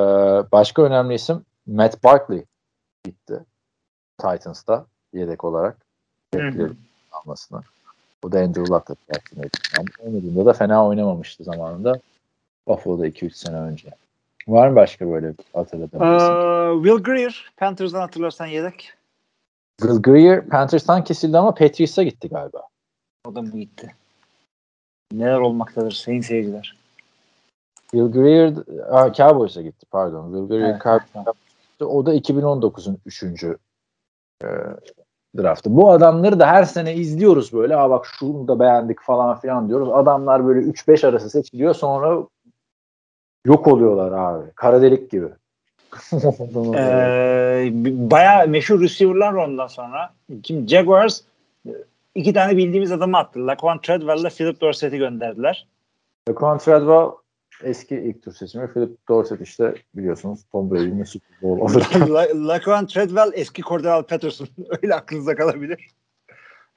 başka önemli isim Matt Barkley gitti. Titans'ta yedek olarak. Bekliyorum almasını. Bu da Andrew Luck'la tercih oynadığında da fena oynamamıştı zamanında. Buffalo'da 2-3 sene önce. Var mı başka böyle hatırladığın isim? Ee, Will Greer, Panthers'dan hatırlarsan yedek. Will Greer Panthers'tan kesildi ama Patriots'a gitti galiba. O da mı gitti? Neler olmaktadır sayın seyirciler. Will Greer Cowboys'a gitti pardon. Will Greer Evet, Cowboys'a tamam. gitti. O da 2019'un 3. E, draftı. Bu adamları da her sene izliyoruz böyle. Aa bak şunu da beğendik falan filan diyoruz. Adamlar böyle 3-5 arası seçiliyor sonra yok oluyorlar abi. Kara delik gibi. [laughs] Ee, bayağı meşhur receiver'lar ondan sonra. Kim Jaguars e, iki tane bildiğimiz adamı attı. Laquan Treadwell'la Philip Dorsett'i gönderdiler. Laquan Treadwell eski ilk tur seçimi. Philip Dorsett işte biliyorsunuz Tom Brady'nin Super [laughs] Bowl. La- Laquan Treadwell eski Cordell Patterson. [laughs] Öyle aklınıza kalabilir.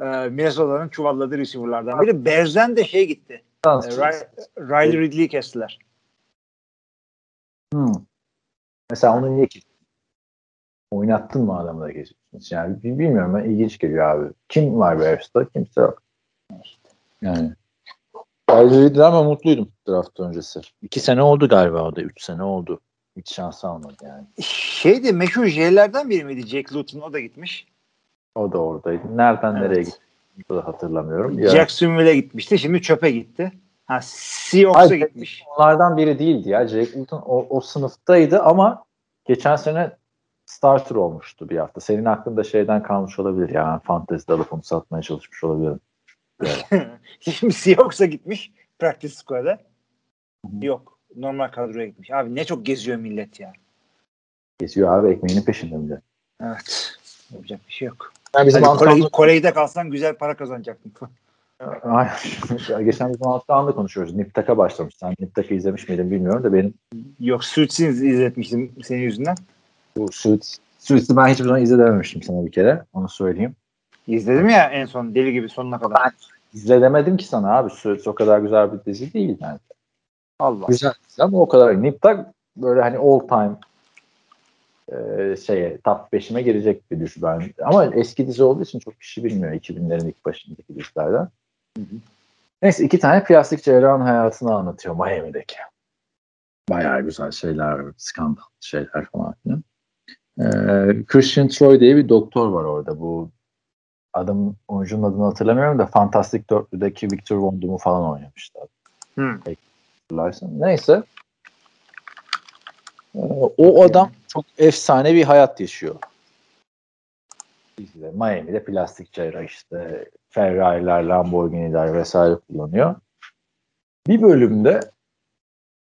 Ee, Minnesota'nın çuvalladığı receiver'lardan biri. Bears'den de şey gitti. Ee, Riley Ridley'i kestiler. Hmm. Mesela onu niye kestin? Oynattın mı adamı da kesiyorsun? Yani bi- bilmiyorum ben ilginç geliyor abi. Kim var Bears'ta? Kimse yok. Yani. Riley ama mutluydum draft öncesi. İki sene oldu galiba o da. Üç sene oldu. Hiç şans almadı yani. Şeydi meşhur J'lerden biri miydi Jack Luton? O da gitmiş. O da oradaydı. Nereden nereye Evet. gitti? Bunu da hatırlamıyorum. Ya, Jacksonville'e gitmişti. Şimdi çöpe gitti. Ha Seahawks'a gitmiş. onlardan biri değildi ya. Jake Luton o, o sınıftaydı ama geçen sene starter olmuştu bir hafta. Senin aklında şeyden kalmış olabilir ya. Fantezide alıp onu satmaya çalışmış olabilirim. Şimdi [laughs] Seahawks'a gitmiş. Practice squad'e. Yok. Normal kadroya gitmiş. Abi ne çok geziyor millet ya. Geziyor abi ekmeğinin peşinde mi de? Evet. Yapacak bir şey yok. Yani bizim Hani Kore, antrenman... Kore'de kalsan güzel para kazanacaktın. [laughs] Ay, Geçen bizim antrenmanda konuşuyoruz. Niptak'a başlamış. Sen Niptak'ı izlemiş miydin bilmiyorum da benim yok Suits'i izletmiştim senin yüzünden. bu Suits, Suits'i ben hiçbir zaman izlememiştim sana bir kere. Onu söyleyeyim. İzledim ya en son deli gibi sonuna kadar. İzledemedim ki sana abi. Suits o kadar güzel bir dizi değil yani. Allah. Güzel ama o kadar. Niptak böyle hani all time e, şeye top 5'ime girecek bir dizi ben. Ama eski dizi olduğu için çok kişi bilmiyor 2000'lerin ilk başındaki dizilerden. Neyse iki tane plastik cerrahın hayatını anlatıyor Miami'deki. Bayağı güzel şeyler, skandal şeyler falan filan. Ee, Christian Troy diye bir doktor var orada. Bu adam oyuncunun adını hatırlamıyorum da Fantastic Dörtlü'deki Victor Von Doom'u falan oynamıştı. Hı. hatırlarsın. Neyse. Ee, o adam çok efsane bir hayat yaşıyor. İşte Miami'de plastik cerrah işte Ferrari'ler, Lamborghini'ler vesaire kullanıyor. Bir bölümde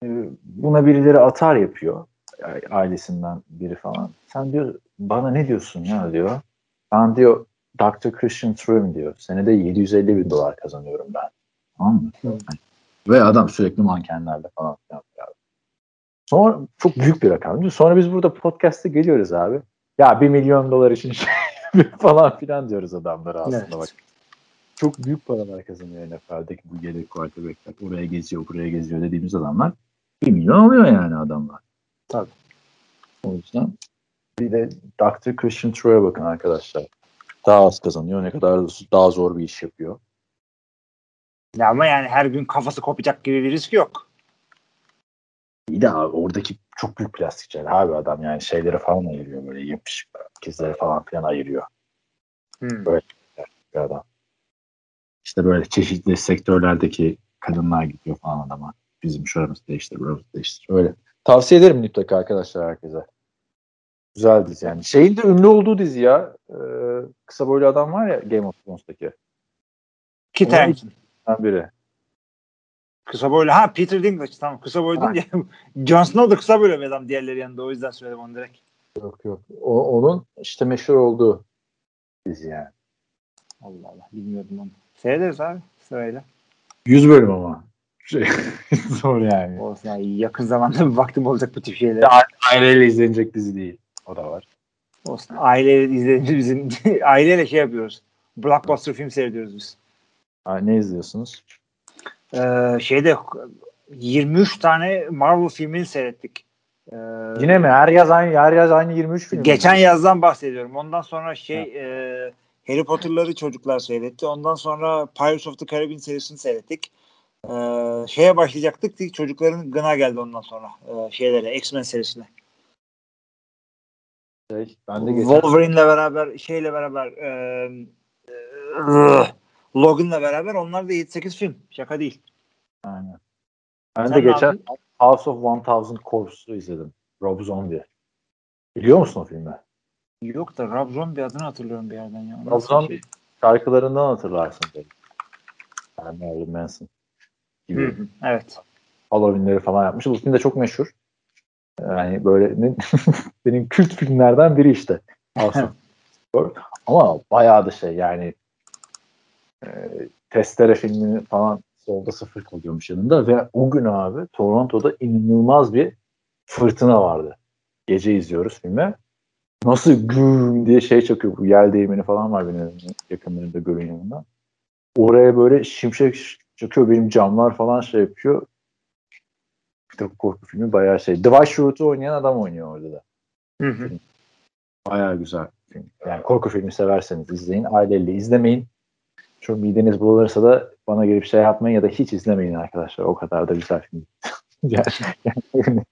e, buna birileri atar yapıyor. Ailesinden biri falan. Sen diyor bana ne diyorsun ya diyor. Ben diyor Dr. Christian Trum diyor. Senede 750 bin dolar kazanıyorum ben. Tamam mı? Ve adam sürekli mankenlerle falan filan. yapıyor. Sonra çok büyük bir rakam. Sonra biz burada podcast'te geliyoruz abi. Ya bir milyon dolar için şey [laughs] falan filan diyoruz adamlara aslında Evet. bak. Çok büyük paralar kazanıyor NFL'deki bu yedek quarterback'ler. Oraya geziyor, buraya geziyor dediğimiz adamlar. Bir milyon alıyor yani adamlar. Tabii. O yüzden bir de Dr. Christian Troy'a bakın arkadaşlar. Daha az kazanıyor. Ne kadar daha zor bir iş yapıyor. Ya ama yani her gün kafası kopacak gibi bir risk yok. İyi de abi oradaki çok büyük plastikçiler abi adam yani şeyleri falan ayırıyor böyle yapışık ikizleri falan filan ayırıyor Hmm. bir adam. İşte böyle çeşitli sektörlerdeki kadınlar gidiyor falan adama. Bizim şuramız değiştir, buramız değiştir. Öyle. Tavsiye ederim mutlaka arkadaşlar herkese. Güzel dizi yani. Şeyin de ünlü olduğu dizi ya. Ee, kısa boylu adam var ya Game of Thrones'taki. Kit Onun- biri. Kısa boylu. Ha Peter Dinklage tamam kısa boylu Ha. deyince [laughs] Jon Snow da kısa boylu bir adam diğerleri yanında o yüzden söyledim onu direkt. Yok yok. O, onun işte meşhur olduğu dizi yani. Allah Allah bilmiyordum onu. Seyrederiz abi sırayla. 100 bölüm ama. Şey, [laughs] zor yani. Olsun yani yakın zamanda bir vaktim olacak bu tip şeyler. Ya- Aileyle izlenecek dizi değil. O da var. Olsun. Aileyle izlediğimiz bizim [laughs] aileyle şey yapıyoruz. Blockbuster film seyrediyoruz biz. Ha, ne izliyorsunuz? Ee, şeyde 23 tane Marvel filmini seyrettik. Ee, Yine mi? Her yaz aynı her yaz aynı 23 film. mi? Geçen yazdan bahsediyorum. Ondan sonra şey e, Harry Potter'ları çocuklar seyretti. Ondan sonra Pirates of the Caribbean serisini seyrettik. E, şeye başlayacaktık. Çocukların gına geldi ondan sonra. E, şeylere X-Men serisine. Şey, ben de geçen Wolverine'le beraber şeyle beraber e, e, Logan'la beraber onlar da 7-8 film. Şaka değil. Aynen. Ben Sen de geçen yaptın? House of 1000 Corpse'u izledim. Rob Zombie. Biliyor musun o filmi? Yok da Rob Zombie adını hatırlıyorum bir yerden ya. Rob Zombie şey? şarkılarından hatırlarsın belki. Yani Marilyn Manson gibi. Hı hı, Evet. Halloween'leri falan yapmış. Bu film de çok meşhur. Yani böyle [laughs] benim kült filmlerden biri işte. Corpse. [laughs] Ama bayağı da şey yani e, Testere filmini falan solda sıfır koyuyormuş yanında ve o gün abi Toronto'da inanılmaz bir fırtına vardı. Gece izliyoruz filmi. Nasıl güm diye şey çakıyor. Bu yel değirmeni falan var benim evimin yakınlarında gölün yanında. Oraya böyle şimşek çakıyor. Benim camlar falan şey yapıyor. Bu korku filmi bayağı şey. Dwight Schrute'u oynayan adam oynuyor orada da. Hı hı. Bayağı güzel film. Yani korku filmi severseniz izleyin. Aileyle izlemeyin. Çok mideniz bulanırsa da bana gelip şey yapmayın ya da hiç izlemeyin arkadaşlar. O kadar da güzel film. [laughs] yani, [laughs]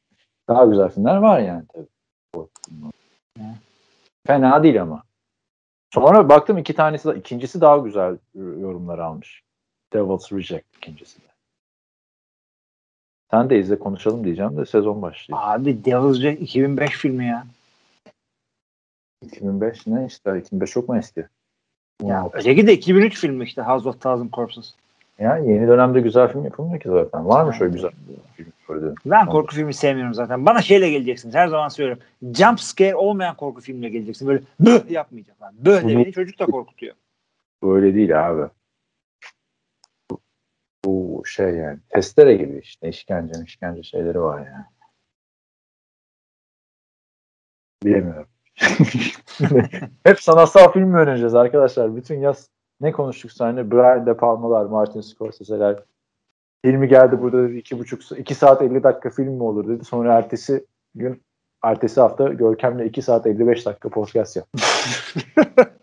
daha güzel filmler var yani tabii. Fena değil ama. Sonra baktım iki tanesi de, ikincisi daha güzel yorumlar almış. Devil's Reject ikincisi de. Sen de izle konuşalım diyeceğim de sezon başlıyor. Abi Devil's Reject 2005 filmi ya. 2005 ne işte 2005 çok mu eski? Ya öteki de 2003 filmi işte House of Thousand Corpses. Yani yeni dönemde güzel film yapılmıyor ki zaten. Var mı şöyle güzel film? Şöyle Ben korku filmi sevmiyorum zaten. Bana şeyle geleceksiniz. Her zaman söylüyorum. Jump scare olmayan korku filmiyle geleceksin. Böyle böh de Bunu- beni çocuk da korkutuyor. Böyle değil abi. Bu, şey yani testere gibi işte işkence işkence şeyleri var yani. Bilemiyorum. [laughs] Hep sanatsal film mi önereceğiz arkadaşlar? Bütün yaz ne konuştuk sahne? Brian De Palma'lar, Martin Scorsese'ler. Filmi geldi burada dedi iki buçuk, iki saat 50 dakika film mi olur dedi. Sonra ertesi gün, ertesi hafta Görkem'le 2 saat 55 dakika podcast yaptı.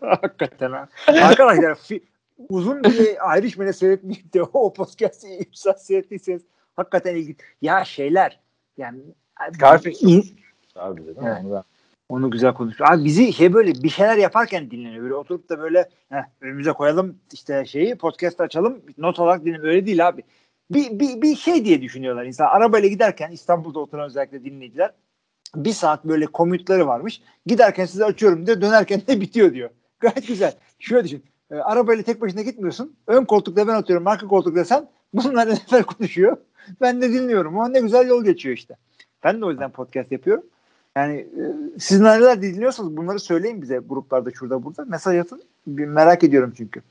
[laughs] Hakikaten ha. Arkadaşlar fi- uzun bir Irishman'ı seyretmeyip de o podcast'ı 3 saat seyrettiyseniz hakikaten ilginç. Ya şeyler yani Scarface İn- Abi dedim Evet. onu ben Onu güzel konuşuyor. Abi bizi şey böyle bir şeyler yaparken dinleniyor. Böyle oturup da böyle heh, önümüze koyalım işte şeyi podcast açalım not olarak dinleyelim. Öyle değil abi. Bir, bir, bir şey diye düşünüyorlar insan. Arabayla giderken İstanbul'da oturan özellikle dinleyiciler bir saat böyle komütleri varmış. Giderken size açıyorum diyor. Dönerken de [laughs] bitiyor diyor. Gayet güzel. Şöyle düşün. E, arabayla tek başına gitmiyorsun. Ön koltukta ben oturuyorum. Arka koltukta sen. Bunlar [laughs] neler konuşuyor. Ben de dinliyorum. O ne güzel yol geçiyor işte. Ben de o yüzden podcast yapıyorum. Yani e, siz neler dinliyorsanız bunları söyleyin bize gruplarda şurada burada. Mesaj atın. Bir merak ediyorum çünkü.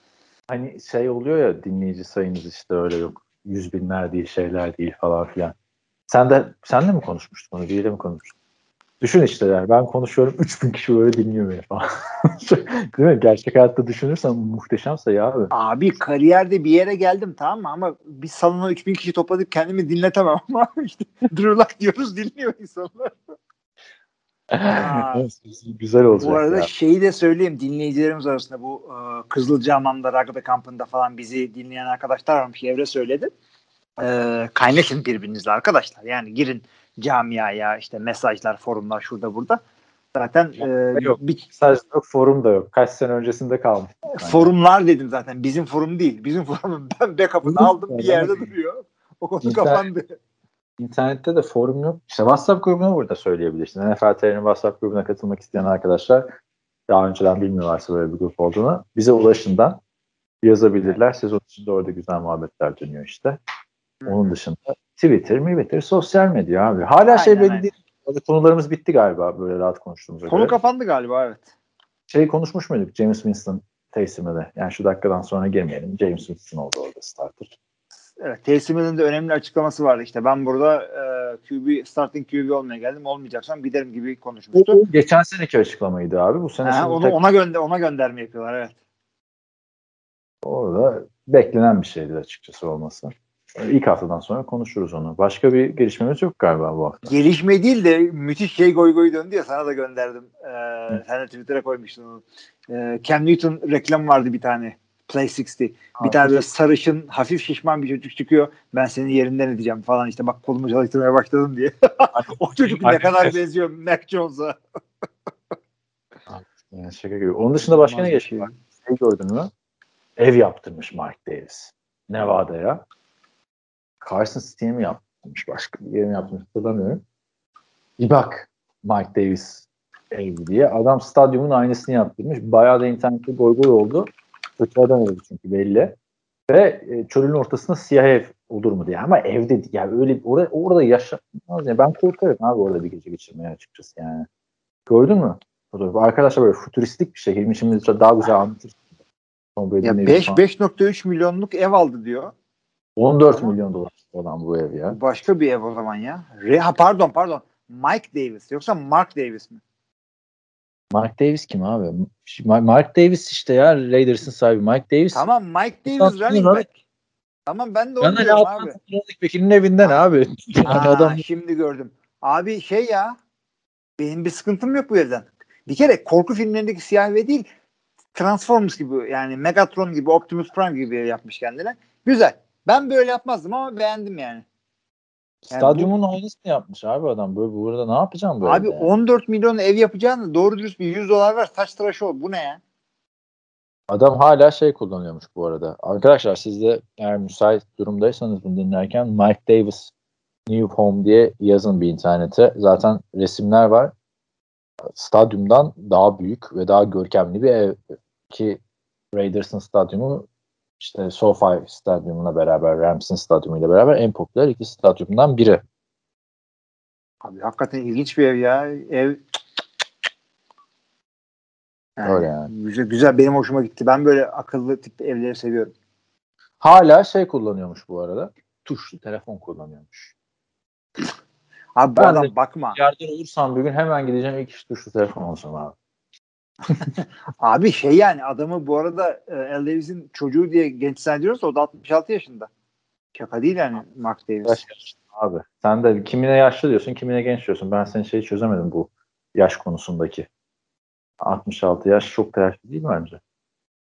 hani şey oluyor ya dinleyici sayınız işte öyle yok. Yüz binler değil şeyler değil falan filan. Sen de sen de mi konuşmuştun onu? Biriyle mi konuşmuştun? Düşün işte yani ben konuşuyorum 3000 kişi böyle dinliyor beni falan. [laughs] Değil mi? Gerçek hayatta düşünürsen muhteşem sayı abi. Abi kariyerde bir yere geldim tamam mı? Ama bir salona 3000 kişi topladık kendimi dinletemem [laughs] ama işte Drulak diyoruz dinliyor insanlar. Aa. Güzel olacak Bu arada ya. şeyi de söyleyeyim dinleyicilerimiz arasında bu e, Kızılcahamam'da rugby kampında falan bizi dinleyen arkadaşlar varmış. Evre söyledi. E, kaynaşın birbirinizle arkadaşlar. Yani girin camiaya işte mesajlar, forumlar şurada burada. Zaten e, yok. bir, Sadece yok, forum da yok. Kaç sene öncesinde kalmış. forumlar dedim zaten. Bizim forum değil. Bizim forumun ben backup'ını aldım bir yerde duruyor. O konu İnter- kapandı. İnternette de forum yok. İşte WhatsApp grubunu burada söyleyebilirsin. NFL TR'nin WhatsApp grubuna katılmak isteyen arkadaşlar daha önceden bilmiyorlarsa böyle bir grup olduğunu bize ulaşından yazabilirler. Sezon içinde orada güzel muhabbetler dönüyor işte. Onun dışında Twitter, Twitter, sosyal medya abi. Hala şey Aynen, belli aynen. değil. Konularımız bitti galiba böyle rahat konuştuğumuza Konu göre. kapandı galiba evet. Şey konuşmuş muyduk James Winston da? Yani şu dakikadan sonra girmeyelim. James Winston oldu orada starter. Evet, Taysom de önemli açıklaması vardı işte. Ben burada e, QB, starting QB olmaya geldim. Olmayacaksam giderim gibi konuşmuştu. Bu geçen seneki açıklamaydı abi. Bu sene Ha, onu tek- ona gönder ona gönderme yapıyorlar evet. orada beklenen bir şeydi açıkçası olması. İlk haftadan sonra konuşuruz onu. Başka bir gelişmemiz yok galiba bu hafta. Gelişme değil de müthiş şey goy goy döndü ya sana da gönderdim. Ee, sen de Twitter'a koymuştun onu. Ee, Cam Newton reklam vardı bir tane. Play 60. Bir tane böyle sarışın, hafif şişman bir çocuk çıkıyor. Ben senin yerinden edeceğim falan işte bak kolumu çalıştırmaya başladım diye. [laughs] o çocuk ne kadar benziyor Mac Jones'a. Yani şaka gibi. Onun dışında başka ne geçti? şey. Şey gördün mü? Ev yaptırmış Mark Davis. Nevada'ya. Carson City mi yaptırmış? Başka bir yere mi yaptırmış hatırlamıyorum. Bir bak Mike Davis ev diye. Adam stadyumun aynısını yaptırmış. Bayağı da internette goy goy oldu. Kötü adam oldu çünkü belli. Ve e, çölün ortasında siyah ev olur mu diye. Ama evde yani öyle orada, orada yaşanmaz. Yani ben korkarım abi orada bir gece geçirmeye açıkçası yani. Gördün mü? fotoğrafı? Arkadaşlar böyle fütüristik bir şekilde şimdi daha güzel anlatır. Tom Brady'nin Ya evi 5 falan. 5.3 milyonluk ev aldı diyor. 14 milyon dolar olan bu ev ya. Başka bir ev o zaman ya. Re, ha, pardon pardon. Mike Davis yoksa Mark Davis mi? Mark Davis kim abi? Ma- Mark Davis işte ya Raiders'ın sahibi. Mike Davis. Tamam Mike Davis running tamam. back. Tamam ben de Ben onu de diyorum abi. Running Back'inin evinden abi. [laughs] Yani Ha, adam şimdi gördüm. Abi şey ya benim bir sıkıntım yok bu evden. Bir kere korku filmlerindeki siyah ve değil Transformers gibi yani Megatron gibi Optimus Prime gibi ev yapmış kendine. Güzel. Ben böyle yapmazdım ama beğendim yani. stadyumun aynısını yapmış abi adam. Böyle burada ne yapacağım böyle? Abi yani? 14 milyon ev yapacağını doğru dürüst bir 100 dolar ver saç tıraşı ol. Bu ne ya? Adam hala şey kullanıyormuş bu arada. Arkadaşlar siz de eğer müsait durumdaysanız bunu dinlerken Mike Davis New Home diye yazın bir internete. Zaten resimler var. Stadyumdan daha büyük ve daha görkemli bir ev ki Raiders'ın stadyumu işte SoFi stadyumuna beraber Rams'in stadyumuyla beraber en popüler iki stadyumdan biri. Abi hakikaten ilginç bir ev ya. Ev Öyle yani. Güzel, güzel benim hoşuma gitti. Ben böyle akıllı tip evleri seviyorum. Hala şey kullanıyormuş bu arada. Tuşlu telefon kullanıyormuş. Abi bu Ben adam bakma. Yerden olursam bir gün hemen gideceğim ilk iş tuşlu telefon olsun abi. [laughs] Abi şey yani adamı bu arada e, Al Davis'in çocuğu diye genç zannediyoruz o da 66 yaşında. Şaka değil yani Mark Davis. Yaş abi. Sen de kimine yaşlı diyorsun, kimine genç diyorsun. Ben senin şeyi çözemedim bu yaş konusundaki. 66 yaş çok da yaşlı değil bence.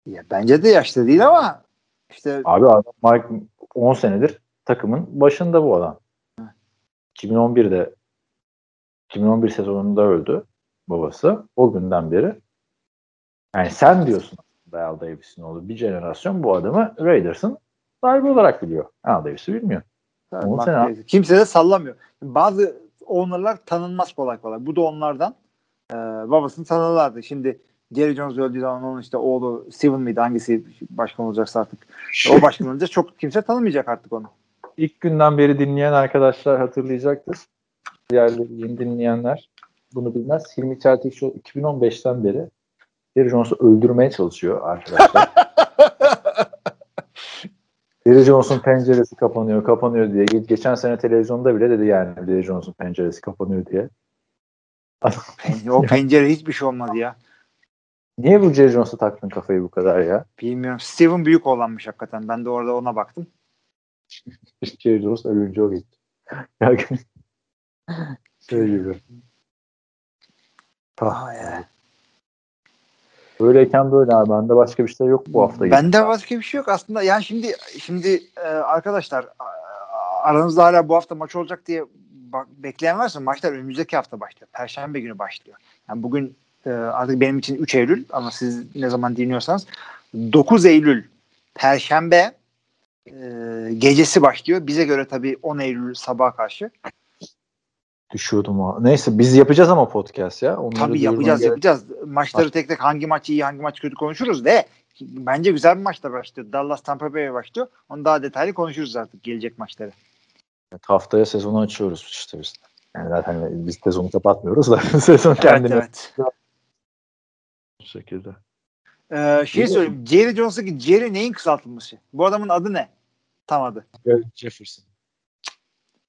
Ya, bence de yaşlı değil ama işte Abi adam Mike 10 senedir takımın başında bu adam. 2011'de 2011 sezonunda öldü babası. O günden beri yani sen diyorsun aslında Al Davis'in oğlu. Bir jenerasyon bu adamı Raiders'ın sahibi olarak biliyor. Al Davis'i bilmiyor. Mark sene- Davis. kimse de sallamıyor. Bazı owner'lar tanınmaz kolay kolay. Bu da onlardan. Ee, babasını tanırlardı. Şimdi Jerry Jones öldüğü zaman onun işte oğlu Steven miydi hangisi başkan olacaksa artık. O başkan olunca çok kimse tanımayacak artık onu. İlk günden beri dinleyen arkadaşlar hatırlayacaktır. Diğerleri yeni dinleyenler bunu bilmez. Hilmi Çeltik Show 2015'ten beri Jerry Jones'u öldürmeye çalışıyor arkadaşlar. [laughs] Jerry Jones'un penceresi kapanıyor, kapanıyor diye. Ge- Geçen sene televizyonda bile dedi yani Jerry Jones'un penceresi kapanıyor diye. O pencere hiçbir şey olmadı ya. Niye bu Jerry Jones'a taktın kafayı bu kadar ya? Bilmiyorum. Steven büyük olanmış hakikaten. Ben de orada ona baktım. [laughs] Jerry Jones ölünce o gitti. [laughs] Şey gibi. Aa, ya. Böyleyken böyle abi. Bende başka bir şey yok bu hafta. Bende başka bir şey yok aslında. Yani şimdi şimdi e, arkadaşlar aranızda hala bu hafta maç olacak diye bekleyen varsa maçlar önümüzdeki hafta başlıyor. Perşembe günü başlıyor. Yani bugün e, artık benim için 3 Eylül ama siz ne zaman dinliyorsanız 9 Eylül Perşembe e, gecesi başlıyor. Bize göre tabii 10 Eylül sabaha karşı. Düşüyordum o. Neyse biz yapacağız ama podcast ya. Onları Tabii yapacağız gerek. yapacağız. Maçları tek tek hangi maç iyi hangi maç kötü konuşuruz ve bence güzel bir maçla başlıyor. Dallas Tampa Bay başlıyor. Onu daha detaylı konuşuruz artık gelecek maçları. Evet, Haftaya sezonu açıyoruz işte biz. Yani zaten biz sezonu kapatmıyoruz da [laughs] sezon kendini Evet, evet. bu şekilde. Ee, şey söyleyeyim. Jerry Jones'daki Jerry neyin kısaltılması? Bu adamın adı ne? Tam adı. Jefferson.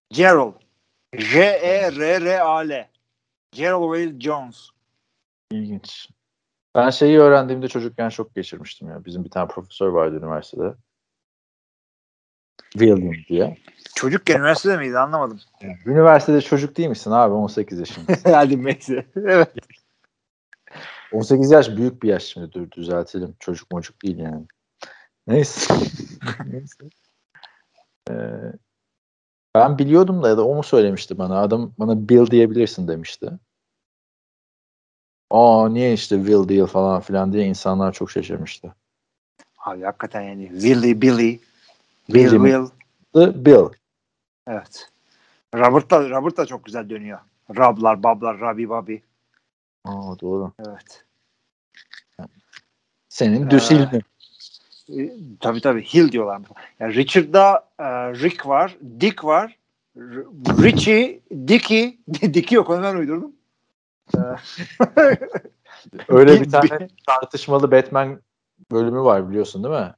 Gerald. J-E-R-R-A-L. Gerald Will Jones. İlginç. Ben şeyi öğrendiğimde çocukken şok geçirmiştim ya. Bizim bir tane profesör vardı üniversitede. William diye. Çocukken üniversitede miydi anlamadım. Üniversitede çocuk değil misin abi 18 yaşında? [laughs] Hadi neyse. Evet. 18 yaş büyük bir yaş şimdi dur düzeltelim. Çocuk mocuk değil yani. Neyse. [laughs] Neyse. Ee, ben biliyordum da ya da o mu söylemişti bana. Adam bana Bill diyebilirsin demişti. Aa niye işte Will değil falan filan diye insanlar çok şaşırmıştı. Abi hakikaten yani Willy, Billy, Bill, Willy mi? Will. Bill. Evet. Robert da, Robert da çok güzel dönüyor. Rablar, bablar, Rabi, Babi. Aa doğru. Evet. Senin Ee, Düsilmi. E, tabii tabii Hill diyorlar. Yani Richard'da e, Rick var, Dick var, R- Richie, Dicky, [laughs] Dicky yok onu ben uydurdum. Ee, [laughs] Öyle bir [laughs] tane tartışmalı Batman bölümü var biliyorsun değil mi?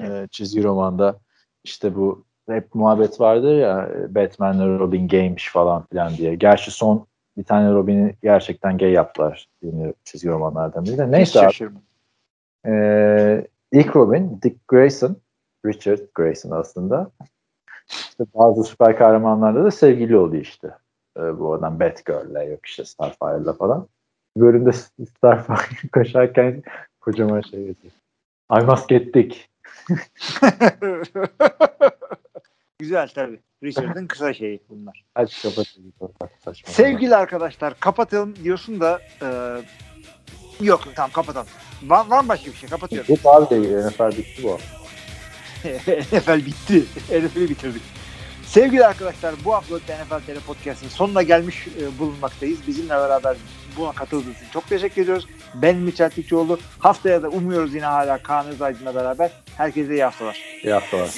Ee, çizgi romanda işte bu hep muhabbet vardı ya Batman'le Robin gaymiş falan filan diye. Gerçi son bir tane Robin'i gerçekten gay yaptılar çizgi romanlardan biri de. Hiç Neyse abi. şaşırmam. Ee, ilk Robin Dick Grayson Richard Grayson aslında. İşte bazı süper kahramanlarda da sevgili oluyor işte. Ee, bu adam Batgirl'le yok işte Starfire'la falan. Bir bölümde Starfire [laughs] koşarken kocaman şey yazıyor. I must get Dick. [laughs] Güzel tabii. Richard'ın kısa şeyi bunlar. Hadi kapatalım. Saçma. Sevgili arkadaşlar kapatalım diyorsun da e, yok tamam kapatalım. Var, var mı başka bir şey? Kapatıyorum. Bu abi de NFL bitti bu. [laughs] NFL bitti. NFL'i bitirdik. Sevgili arkadaşlar bu haftalık NFL TR Podcast'ın sonuna gelmiş e, bulunmaktayız. Bizimle beraber buna katıldığınız için çok teşekkür ediyoruz. Ben Mitchell Tikçioğlu. Haftaya da umuyoruz yine hala Kaan Özaydın'la beraber. Herkese iyi haftalar. İyi haftalar.